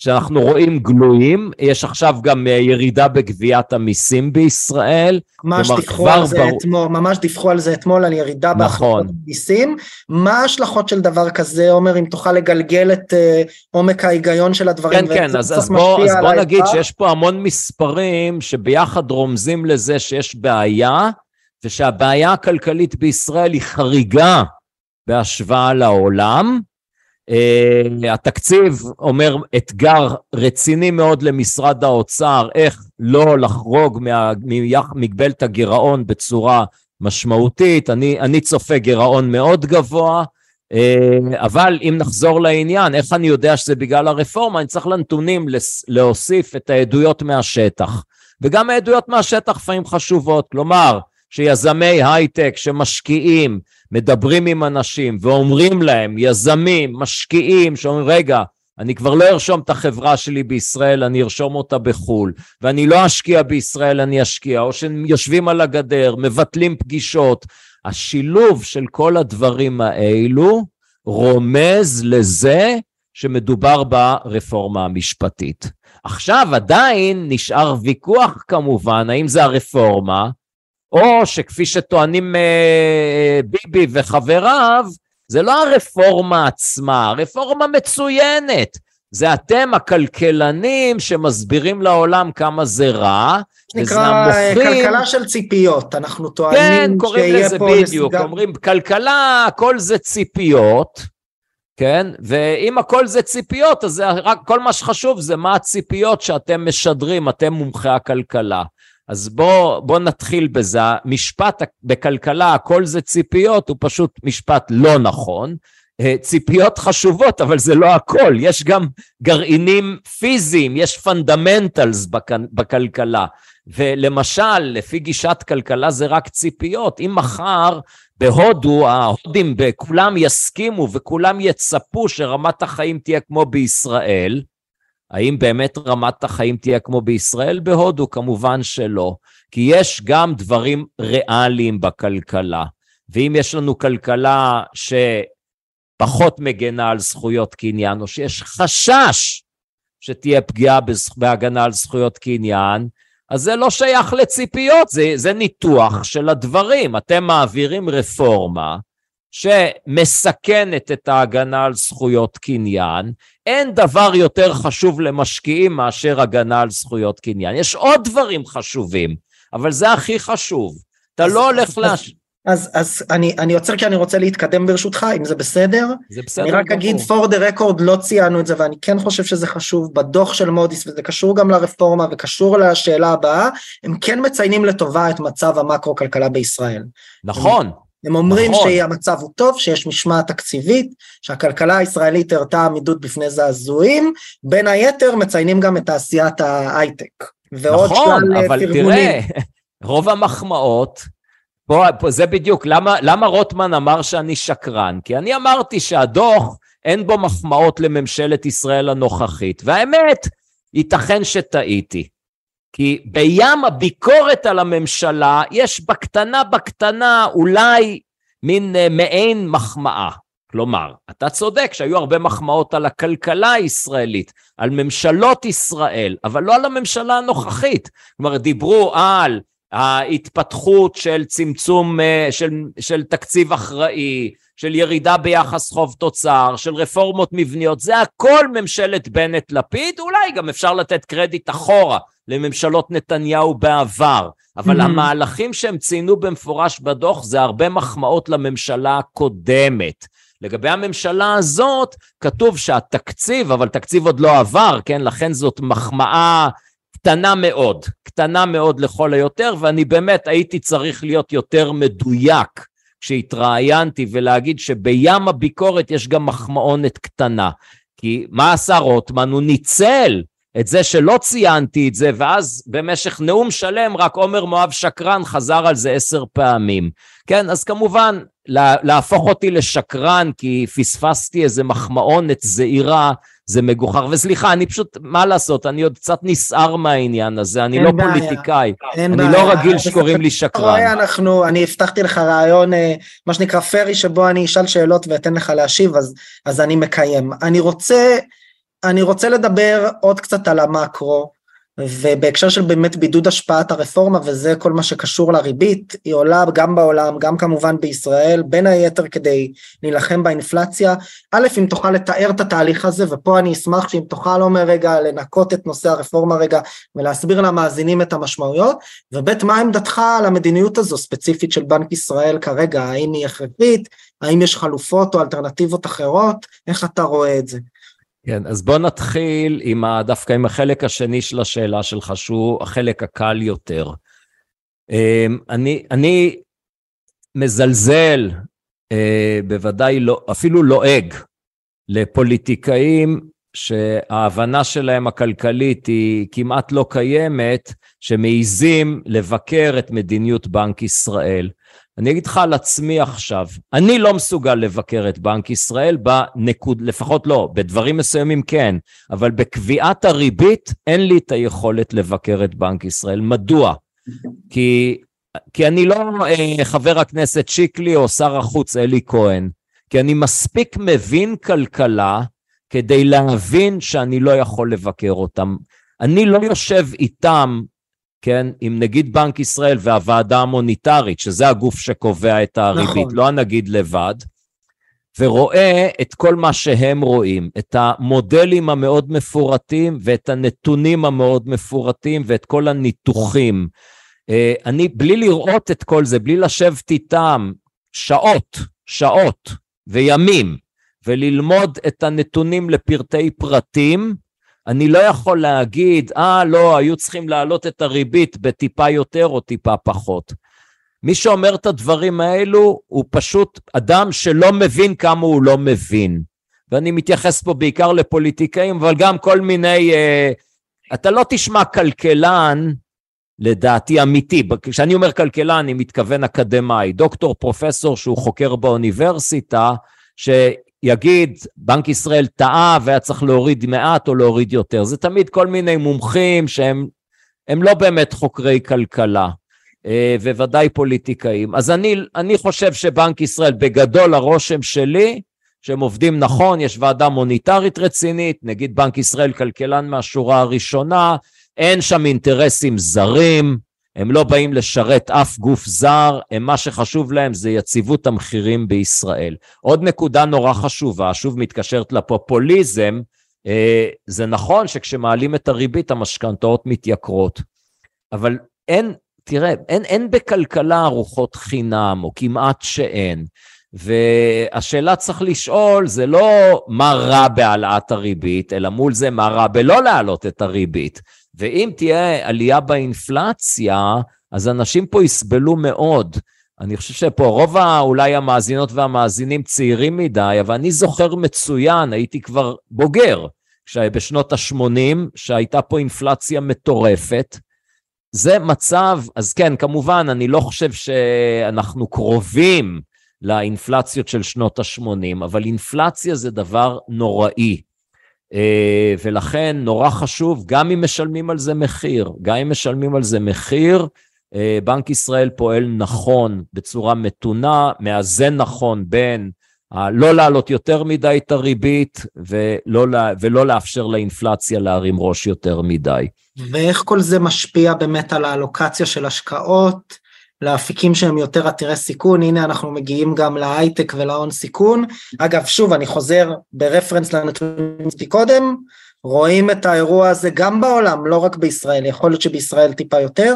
שאנחנו רואים גלויים, יש עכשיו גם אה, ירידה בגביית המיסים בישראל. ממש דיווחו על זה בר... אתמול, ממש דיווחו על זה אתמול, על ירידה נכון. בהכנסות מיסים. מה ההשלכות של דבר כזה, עומר, אם תוכל לגלגל את uh, עומק ההיגיון של הדברים? כן, כן, אז, אז בוא, אז בוא נגיד שיש פה המון מספרים שביחד רומזים לזה שיש בעיה, ושהבעיה הכלכלית בישראל היא חריגה בהשוואה לעולם. Uh, התקציב אומר אתגר רציני מאוד למשרד האוצר, איך לא לחרוג ממגבלת הגירעון בצורה משמעותית. אני, אני צופה גירעון מאוד גבוה, uh, אבל אם נחזור לעניין, איך אני יודע שזה בגלל הרפורמה? אני צריך לנתונים להוסיף את העדויות מהשטח. וגם העדויות מהשטח לפעמים חשובות, כלומר, שיזמי הייטק שמשקיעים, מדברים עם אנשים ואומרים להם, יזמים, משקיעים, שאומרים, רגע, אני כבר לא ארשום את החברה שלי בישראל, אני ארשום אותה בחו"ל, ואני לא אשקיע בישראל, אני אשקיע, או שהם יושבים על הגדר, מבטלים פגישות. השילוב של כל הדברים האלו רומז לזה שמדובר ברפורמה המשפטית. עכשיו עדיין נשאר ויכוח כמובן, האם זה הרפורמה, או שכפי שטוענים אה, ביבי וחבריו, זה לא הרפורמה עצמה, הרפורמה מצוינת. זה אתם הכלכלנים שמסבירים לעולם כמה זה רע. נקרא מוכרים... כלכלה של ציפיות, אנחנו טוענים כן, קוראים לזה בדיוק, לסגר... אומרים כלכלה, הכל זה ציפיות, כן? ואם הכל זה ציפיות, אז רק כל מה שחשוב זה מה הציפיות שאתם משדרים, אתם מומחי הכלכלה. אז בוא, בוא נתחיל בזה. משפט בכלכלה, הכל זה ציפיות, הוא פשוט משפט לא נכון. אה, ציפיות חשובות, אבל זה לא הכל. יש גם גרעינים פיזיים, יש fundamentals בכלכלה. ולמשל, לפי גישת כלכלה זה רק ציפיות. אם מחר בהודו, ההודים כולם יסכימו וכולם יצפו שרמת החיים תהיה כמו בישראל, האם באמת רמת החיים תהיה כמו בישראל? בהודו כמובן שלא, כי יש גם דברים ריאליים בכלכלה. ואם יש לנו כלכלה שפחות מגנה על זכויות קניין, או שיש חשש שתהיה פגיעה בהגנה על זכויות קניין, אז זה לא שייך לציפיות, זה, זה ניתוח של הדברים. אתם מעבירים רפורמה שמסכנת את ההגנה על זכויות קניין, אין דבר יותר חשוב למשקיעים מאשר הגנה על זכויות קניין. יש עוד דברים חשובים, אבל זה הכי חשוב. אתה לא הולך אז, אז, אז אני, אני עוצר כי אני רוצה להתקדם ברשותך, אם זה בסדר. זה בסדר. אני רק גמור. אגיד, for the record לא ציינו את זה, ואני כן חושב שזה חשוב בדוח של מודיס, וזה קשור גם לרפורמה וקשור לשאלה הבאה, הם כן מציינים לטובה את מצב המקרו-כלכלה בישראל. נכון. הם, הם אומרים נכון. שהמצב הוא טוב, שיש משמעת תקציבית, שהכלכלה הישראלית הראתה עמידות בפני זעזועים, בין היתר מציינים גם את תעשיית ההייטק. ועוד נכון, שלל אבל פרגונים. תראה, רוב המחמאות, פה, פה זה בדיוק, למה, למה רוטמן אמר שאני שקרן? כי אני אמרתי שהדוח, אין בו מחמאות לממשלת ישראל הנוכחית, והאמת, ייתכן שטעיתי. כי בים הביקורת על הממשלה יש בקטנה בקטנה אולי מין uh, מעין מחמאה. כלומר, אתה צודק שהיו הרבה מחמאות על הכלכלה הישראלית, על ממשלות ישראל, אבל לא על הממשלה הנוכחית. כלומר, דיברו על ההתפתחות של צמצום, אה, של, של תקציב אחראי, של ירידה ביחס חוב תוצר, של רפורמות מבניות, זה הכל ממשלת בנט-לפיד, אולי גם אפשר לתת קרדיט אחורה לממשלות נתניהו בעבר, אבל mm-hmm. המהלכים שהם ציינו במפורש בדוח זה הרבה מחמאות לממשלה הקודמת. לגבי הממשלה הזאת, כתוב שהתקציב, אבל תקציב עוד לא עבר, כן? לכן זאת מחמאה קטנה מאוד, קטנה מאוד לכל היותר, ואני באמת הייתי צריך להיות יותר מדויק כשהתראיינתי ולהגיד שבים הביקורת יש גם מחמאונת קטנה. כי מה עשה רוטמן? הוא ניצל את זה שלא ציינתי את זה, ואז במשך נאום שלם רק עומר מואב שקרן חזר על זה עשר פעמים. כן, אז כמובן, להפוך אותי לשקרן כי פספסתי איזה מחמאונת זעירה, זה מגוחך. וסליחה, אני פשוט, מה לעשות, אני עוד קצת נסער מהעניין הזה, אני לא בעיה, פוליטיקאי. אני בעיה. לא רגיל שקוראים לי שקרן. אנחנו, אני הבטחתי לך רעיון, אה, מה שנקרא פרי, שבו אני אשאל שאלות ואתן לך להשיב, אז, אז אני מקיים. אני רוצה... אני רוצה לדבר עוד קצת על המקרו, ובהקשר של באמת בידוד השפעת הרפורמה וזה כל מה שקשור לריבית, היא עולה גם בעולם, גם כמובן בישראל, בין היתר כדי להילחם באינפלציה. א', אם תוכל לתאר את התהליך הזה, ופה אני אשמח שאם תוכל אומר רגע לנקות את נושא הרפורמה רגע ולהסביר למאזינים את המשמעויות, וב', מה עמדתך על המדיניות הזו ספציפית של בנק ישראל כרגע, האם היא הכרחית, האם יש חלופות או אלטרנטיבות אחרות, איך אתה רואה את זה? כן, אז בוא נתחיל עם ה, דווקא עם החלק השני של השאלה שלך, שהוא החלק הקל יותר. אמ, אני, אני מזלזל, אה, בוודאי לא, אפילו לועג, לפוליטיקאים שההבנה שלהם הכלכלית היא כמעט לא קיימת, שמעיזים לבקר את מדיניות בנק ישראל. אני אגיד לך על עצמי עכשיו, אני לא מסוגל לבקר את בנק ישראל בנקוד, לפחות לא, בדברים מסוימים כן, אבל בקביעת הריבית אין לי את היכולת לבקר את בנק ישראל. מדוע? כי, כי אני לא אה, חבר הכנסת שיקלי או שר החוץ אלי כהן, כי אני מספיק מבין כלכלה כדי להבין שאני לא יכול לבקר אותם. אני לא יושב איתם כן, עם נגיד בנק ישראל והוועדה המוניטרית, שזה הגוף שקובע את הריבית, נכון. לא הנגיד לבד, ורואה את כל מה שהם רואים, את המודלים המאוד מפורטים ואת הנתונים המאוד מפורטים ואת כל הניתוחים. אה, אני, בלי לראות את כל זה, בלי לשבת איתם שעות, שעות וימים, וללמוד את הנתונים לפרטי פרטים, אני לא יכול להגיד, אה, לא, היו צריכים להעלות את הריבית בטיפה יותר או טיפה פחות. מי שאומר את הדברים האלו הוא פשוט אדם שלא מבין כמה הוא לא מבין. ואני מתייחס פה בעיקר לפוליטיקאים, אבל גם כל מיני... אה, אתה לא תשמע כלכלן, לדעתי אמיתי, כשאני אומר כלכלן אני מתכוון אקדמאי, דוקטור פרופסור שהוא חוקר באוניברסיטה, ש... יגיד, בנק ישראל טעה והיה צריך להוריד מעט או להוריד יותר. זה תמיד כל מיני מומחים שהם לא באמת חוקרי כלכלה, אה, וודאי פוליטיקאים. אז אני, אני חושב שבנק ישראל, בגדול הרושם שלי, שהם עובדים נכון, יש ועדה מוניטרית רצינית, נגיד בנק ישראל כלכלן מהשורה הראשונה, אין שם אינטרסים זרים, הם לא באים לשרת אף גוף זר, הם מה שחשוב להם זה יציבות המחירים בישראל. עוד נקודה נורא חשובה, שוב מתקשרת לפופוליזם, אה, זה נכון שכשמעלים את הריבית המשכנתאות מתייקרות, אבל אין, תראה, אין, אין בכלכלה ארוחות חינם, או כמעט שאין. והשאלה צריך לשאול זה לא מה רע בהעלאת הריבית, אלא מול זה מה רע בלא להעלות את הריבית. ואם תהיה עלייה באינפלציה, אז אנשים פה יסבלו מאוד. אני חושב שפה רוב אולי המאזינות והמאזינים צעירים מדי, אבל אני זוכר מצוין, הייתי כבר בוגר, בשנות ה-80, שהייתה פה אינפלציה מטורפת. זה מצב, אז כן, כמובן, אני לא חושב שאנחנו קרובים לאינפלציות של שנות ה-80, אבל אינפלציה זה דבר נוראי. אה, ולכן נורא חשוב, גם אם משלמים על זה מחיר, גם אם משלמים על זה מחיר, אה, בנק ישראל פועל נכון, בצורה מתונה, מאזן נכון בין לא להעלות יותר מדי את הריבית ולא, ולא לאפשר לאינפלציה להרים ראש יותר מדי. ואיך כל זה משפיע באמת על האלוקציה של השקעות? לאפיקים שהם יותר עתירי סיכון, הנה אנחנו מגיעים גם להייטק ולהון סיכון. אגב, שוב, אני חוזר ברפרנס לנתונים קודם, רואים את האירוע הזה גם בעולם, לא רק בישראל, יכול להיות שבישראל טיפה יותר.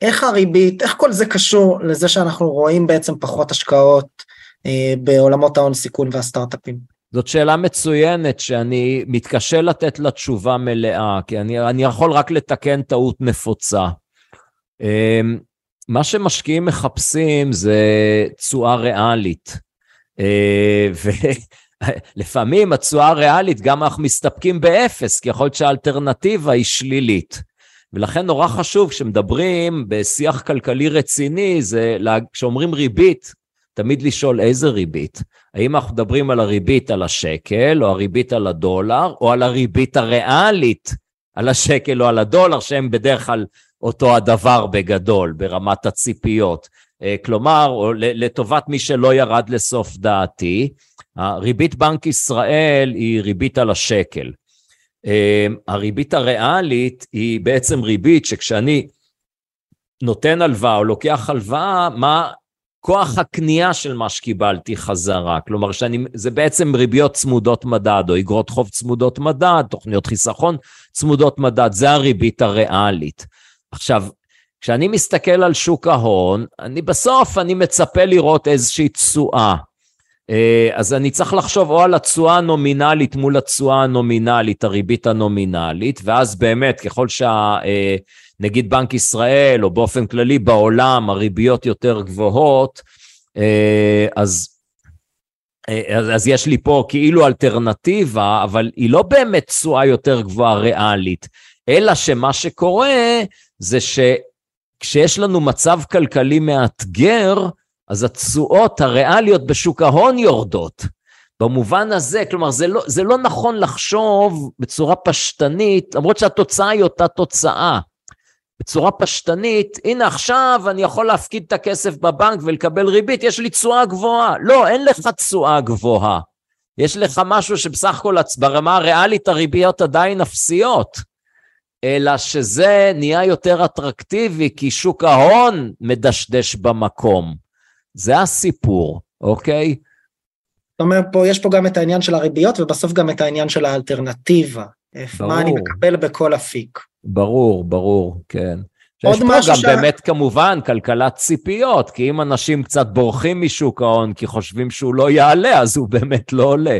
איך הריבית, איך כל זה קשור לזה שאנחנו רואים בעצם פחות השקעות אה, בעולמות ההון סיכון והסטארט-אפים? זאת שאלה מצוינת שאני מתקשה לתת לה תשובה מלאה, כי אני, אני יכול רק לתקן טעות נפוצה. אמ, מה שמשקיעים מחפשים זה תשואה ריאלית. אה, ולפעמים התשואה הריאלית, גם אנחנו מסתפקים באפס, כי יכול להיות שהאלטרנטיבה היא שלילית. ולכן נורא חשוב, כשמדברים בשיח כלכלי רציני, זה כשאומרים ריבית, תמיד לשאול איזה ריבית. האם אנחנו מדברים על הריבית על השקל, או הריבית על הדולר, או על הריבית הריאלית על השקל או על הדולר, שהם בדרך כלל אותו הדבר בגדול, ברמת הציפיות. אה, כלומר, לטובת מי שלא ירד לסוף דעתי, ריבית בנק ישראל היא ריבית על השקל. אה, הריבית הריאלית היא בעצם ריבית שכשאני נותן הלוואה או לוקח הלוואה, מה כוח הקנייה של מה שקיבלתי חזרה. כלומר, שאני, זה בעצם ריביות צמודות מדד, או אגרות חוב צמודות מדד, תוכניות חיסכון צמודות מדד, זה הריבית הריאלית. עכשיו, כשאני מסתכל על שוק ההון, אני בסוף, אני מצפה לראות איזושהי תשואה. אה, אז אני צריך לחשוב או על התשואה הנומינלית מול התשואה הנומינלית, הריבית הנומינלית, ואז באמת, ככל שה... אה, בנק ישראל, או באופן כללי בעולם, הריביות יותר גבוהות, אה, אז, אז, אז יש לי פה כאילו אלטרנטיבה, אבל היא לא באמת תשואה יותר גבוהה ריאלית, אלא שמה שקורה זה שכשיש לנו מצב כלכלי מאתגר, אז התשואות הריאליות בשוק ההון יורדות. במובן הזה, כלומר, זה לא, זה לא נכון לחשוב בצורה פשטנית, למרות שהתוצאה היא אותה תוצאה. בצורה פשטנית, הנה עכשיו אני יכול להפקיד את הכסף בבנק ולקבל ריבית, יש לי תשואה גבוהה. לא, אין לך תשואה גבוהה. יש לך משהו שבסך הכל ברמה הריאלית הריביות עדיין אפסיות. אלא שזה נהיה יותר אטרקטיבי כי שוק ההון מדשדש במקום. זה הסיפור, אוקיי? זאת אומרת, פה, יש פה גם את העניין של הריביות ובסוף גם את העניין של האלטרנטיבה. ברור. מה אני מקבל בכל אפיק. ברור, ברור, כן. עוד משהו גם ש... באמת כמובן כלכלת ציפיות, כי אם אנשים קצת בורחים משוק ההון כי חושבים שהוא לא יעלה, אז הוא באמת לא עולה.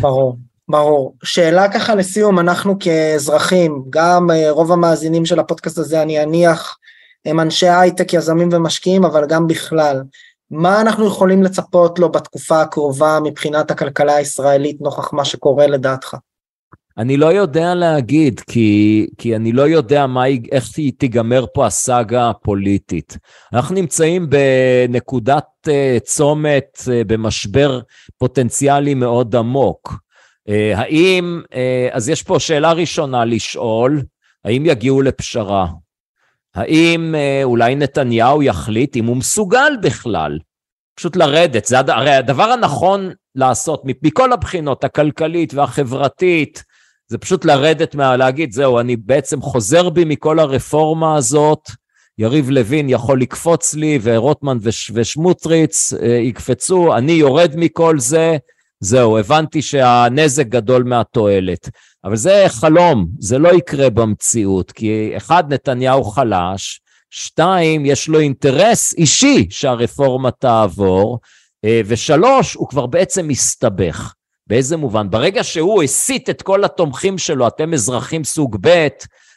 ברור. ברור. שאלה ככה לסיום, אנחנו כאזרחים, גם אה, רוב המאזינים של הפודקאסט הזה, אני אניח, הם אנשי הייטק, יזמים ומשקיעים, אבל גם בכלל. מה אנחנו יכולים לצפות לו בתקופה הקרובה מבחינת הכלכלה הישראלית נוכח מה שקורה לדעתך? אני לא יודע להגיד, כי, כי אני לא יודע מה, איך תיגמר פה הסאגה הפוליטית. אנחנו נמצאים בנקודת uh, צומת, uh, במשבר פוטנציאלי מאוד עמוק. Uh, האם, uh, אז יש פה שאלה ראשונה לשאול, האם יגיעו לפשרה? האם uh, אולי נתניהו יחליט אם הוא מסוגל בכלל? פשוט לרדת, זה הרי הדבר הנכון לעשות מכל הבחינות, הכלכלית והחברתית, זה פשוט לרדת מה... להגיד, זהו, אני בעצם חוזר בי מכל הרפורמה הזאת, יריב לוין יכול לקפוץ לי, ורוטמן וש, ושמוטריץ אה, יקפצו, אני יורד מכל זה, זהו, הבנתי שהנזק גדול מהתועלת. אבל זה חלום, זה לא יקרה במציאות, כי אחד, נתניהו חלש, שתיים, יש לו אינטרס אישי שהרפורמה תעבור, אה, ושלוש, הוא כבר בעצם מסתבך. באיזה מובן? ברגע שהוא הסית את כל התומכים שלו, אתם אזרחים סוג ב',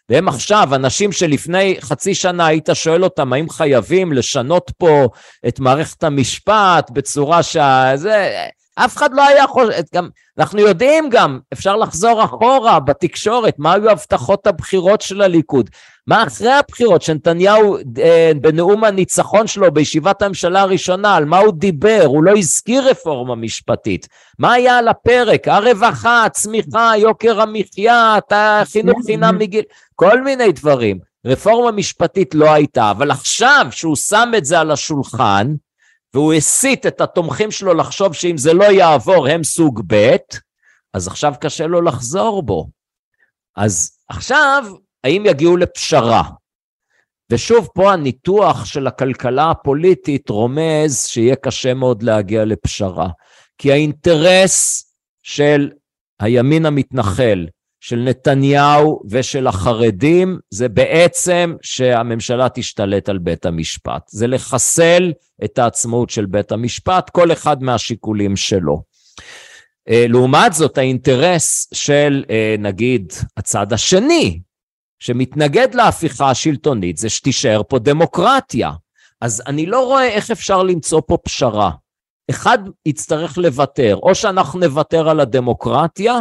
והם עכשיו, אנשים שלפני חצי שנה היית שואל אותם, האם חייבים לשנות פה את מערכת המשפט בצורה שה... זה... אף אחד לא היה חושב, גם, אנחנו יודעים גם, אפשר לחזור אחורה בתקשורת, מה היו הבטחות הבחירות של הליכוד. מה אחרי הבחירות, שנתניהו אה, בנאום הניצחון שלו בישיבת הממשלה הראשונה, על מה הוא דיבר? הוא לא הזכיר רפורמה משפטית. מה היה על הפרק? הרווחה, הצמיחה, יוקר המחיה, החינוך חינם מגיל, כל מיני דברים. רפורמה משפטית לא הייתה, אבל עכשיו שהוא שם את זה על השולחן, והוא הסית את התומכים שלו לחשוב שאם זה לא יעבור הם סוג ב', אז עכשיו קשה לו לחזור בו. אז עכשיו, האם יגיעו לפשרה? ושוב, פה הניתוח של הכלכלה הפוליטית רומז שיהיה קשה מאוד להגיע לפשרה. כי האינטרס של הימין המתנחל של נתניהו ושל החרדים זה בעצם שהממשלה תשתלט על בית המשפט. זה לחסל את העצמאות של בית המשפט, כל אחד מהשיקולים שלו. אה, לעומת זאת, האינטרס של אה, נגיד הצד השני, שמתנגד להפיכה השלטונית, זה שתישאר פה דמוקרטיה. אז אני לא רואה איך אפשר למצוא פה פשרה. אחד יצטרך לוותר, או שאנחנו נוותר על הדמוקרטיה,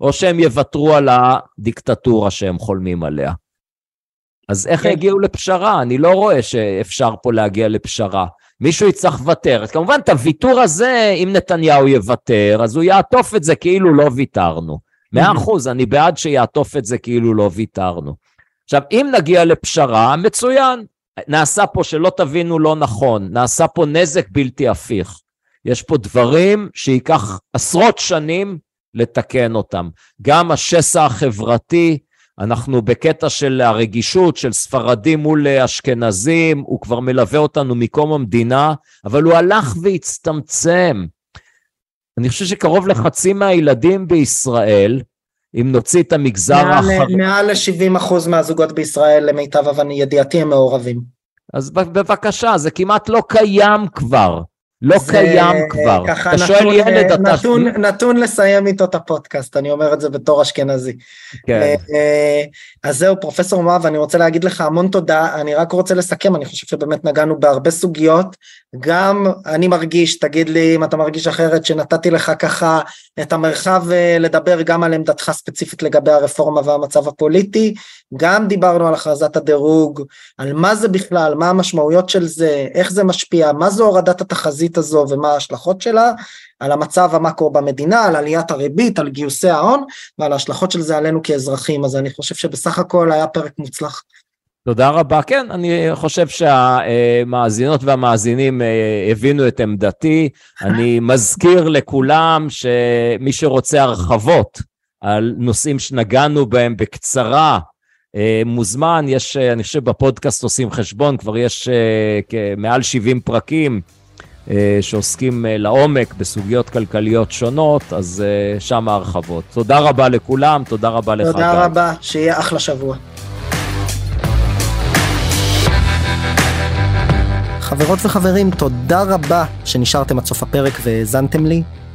או שהם יוותרו על הדיקטטורה שהם חולמים עליה. אז איך כן. יגיעו לפשרה? אני לא רואה שאפשר פה להגיע לפשרה. מישהו יצטרך לוותר. אז כמובן, את הוויתור הזה, אם נתניהו יוותר, אז הוא יעטוף את זה כאילו לא ויתרנו. מאה אחוז, אני בעד שיעטוף את זה כאילו לא ויתרנו. עכשיו, אם נגיע לפשרה, מצוין. נעשה פה, שלא תבינו לא נכון, נעשה פה נזק בלתי הפיך. יש פה דברים שייקח עשרות שנים לתקן אותם. גם השסע החברתי, אנחנו בקטע של הרגישות של ספרדים מול אשכנזים, הוא כבר מלווה אותנו מקום המדינה, אבל הוא הלך והצטמצם. אני חושב שקרוב לחצי מהילדים בישראל, אם נוציא את המגזר האחר... מעל ל-70% מהזוגות בישראל, למיטב ידיעתי, הם מעורבים. אז בבקשה, זה כמעט לא קיים כבר. לא זה קיים כבר. ככה אתה שואל ילד, אתה... נתון, נתון לסיים איתו את הפודקאסט, אני אומר את זה בתור אשכנזי. כן. אה, אה, אז זהו, פרופסור מואב, אני רוצה להגיד לך המון תודה, אני רק רוצה לסכם, אני חושב שבאמת נגענו בהרבה סוגיות, גם אני מרגיש, תגיד לי אם אתה מרגיש אחרת, שנתתי לך ככה את המרחב אה, לדבר גם על עמדתך ספציפית לגבי הרפורמה והמצב הפוליטי, גם דיברנו על הכרזת הדירוג, על מה זה בכלל, מה המשמעויות של זה, איך זה משפיע, מה זו הורדת התחזית הזו ומה ההשלכות שלה, על המצב המקרו במדינה, על עליית הריבית, על גיוסי ההון ועל ההשלכות של זה עלינו כאזרחים, אז אני חושב שבסך הכל היה פרק מוצלח. תודה רבה. כן, אני חושב שהמאזינות והמאזינים אה, הבינו את עמדתי. אני מזכיר לכולם שמי שרוצה הרחבות על נושאים שנגענו בהם בקצרה, מוזמן, יש, אה, אני חושב בפודקאסט עושים חשבון, כבר יש מעל 70 פרקים שעוסקים לעומק בסוגיות כלכליות שונות, אז שם ההרחבות. תודה רבה לכולם, תודה רבה לך. תודה רבה, שיהיה אחלה שבוע. חברות וחברים, תודה רבה שנשארתם עד סוף הפרק והאזנתם לי.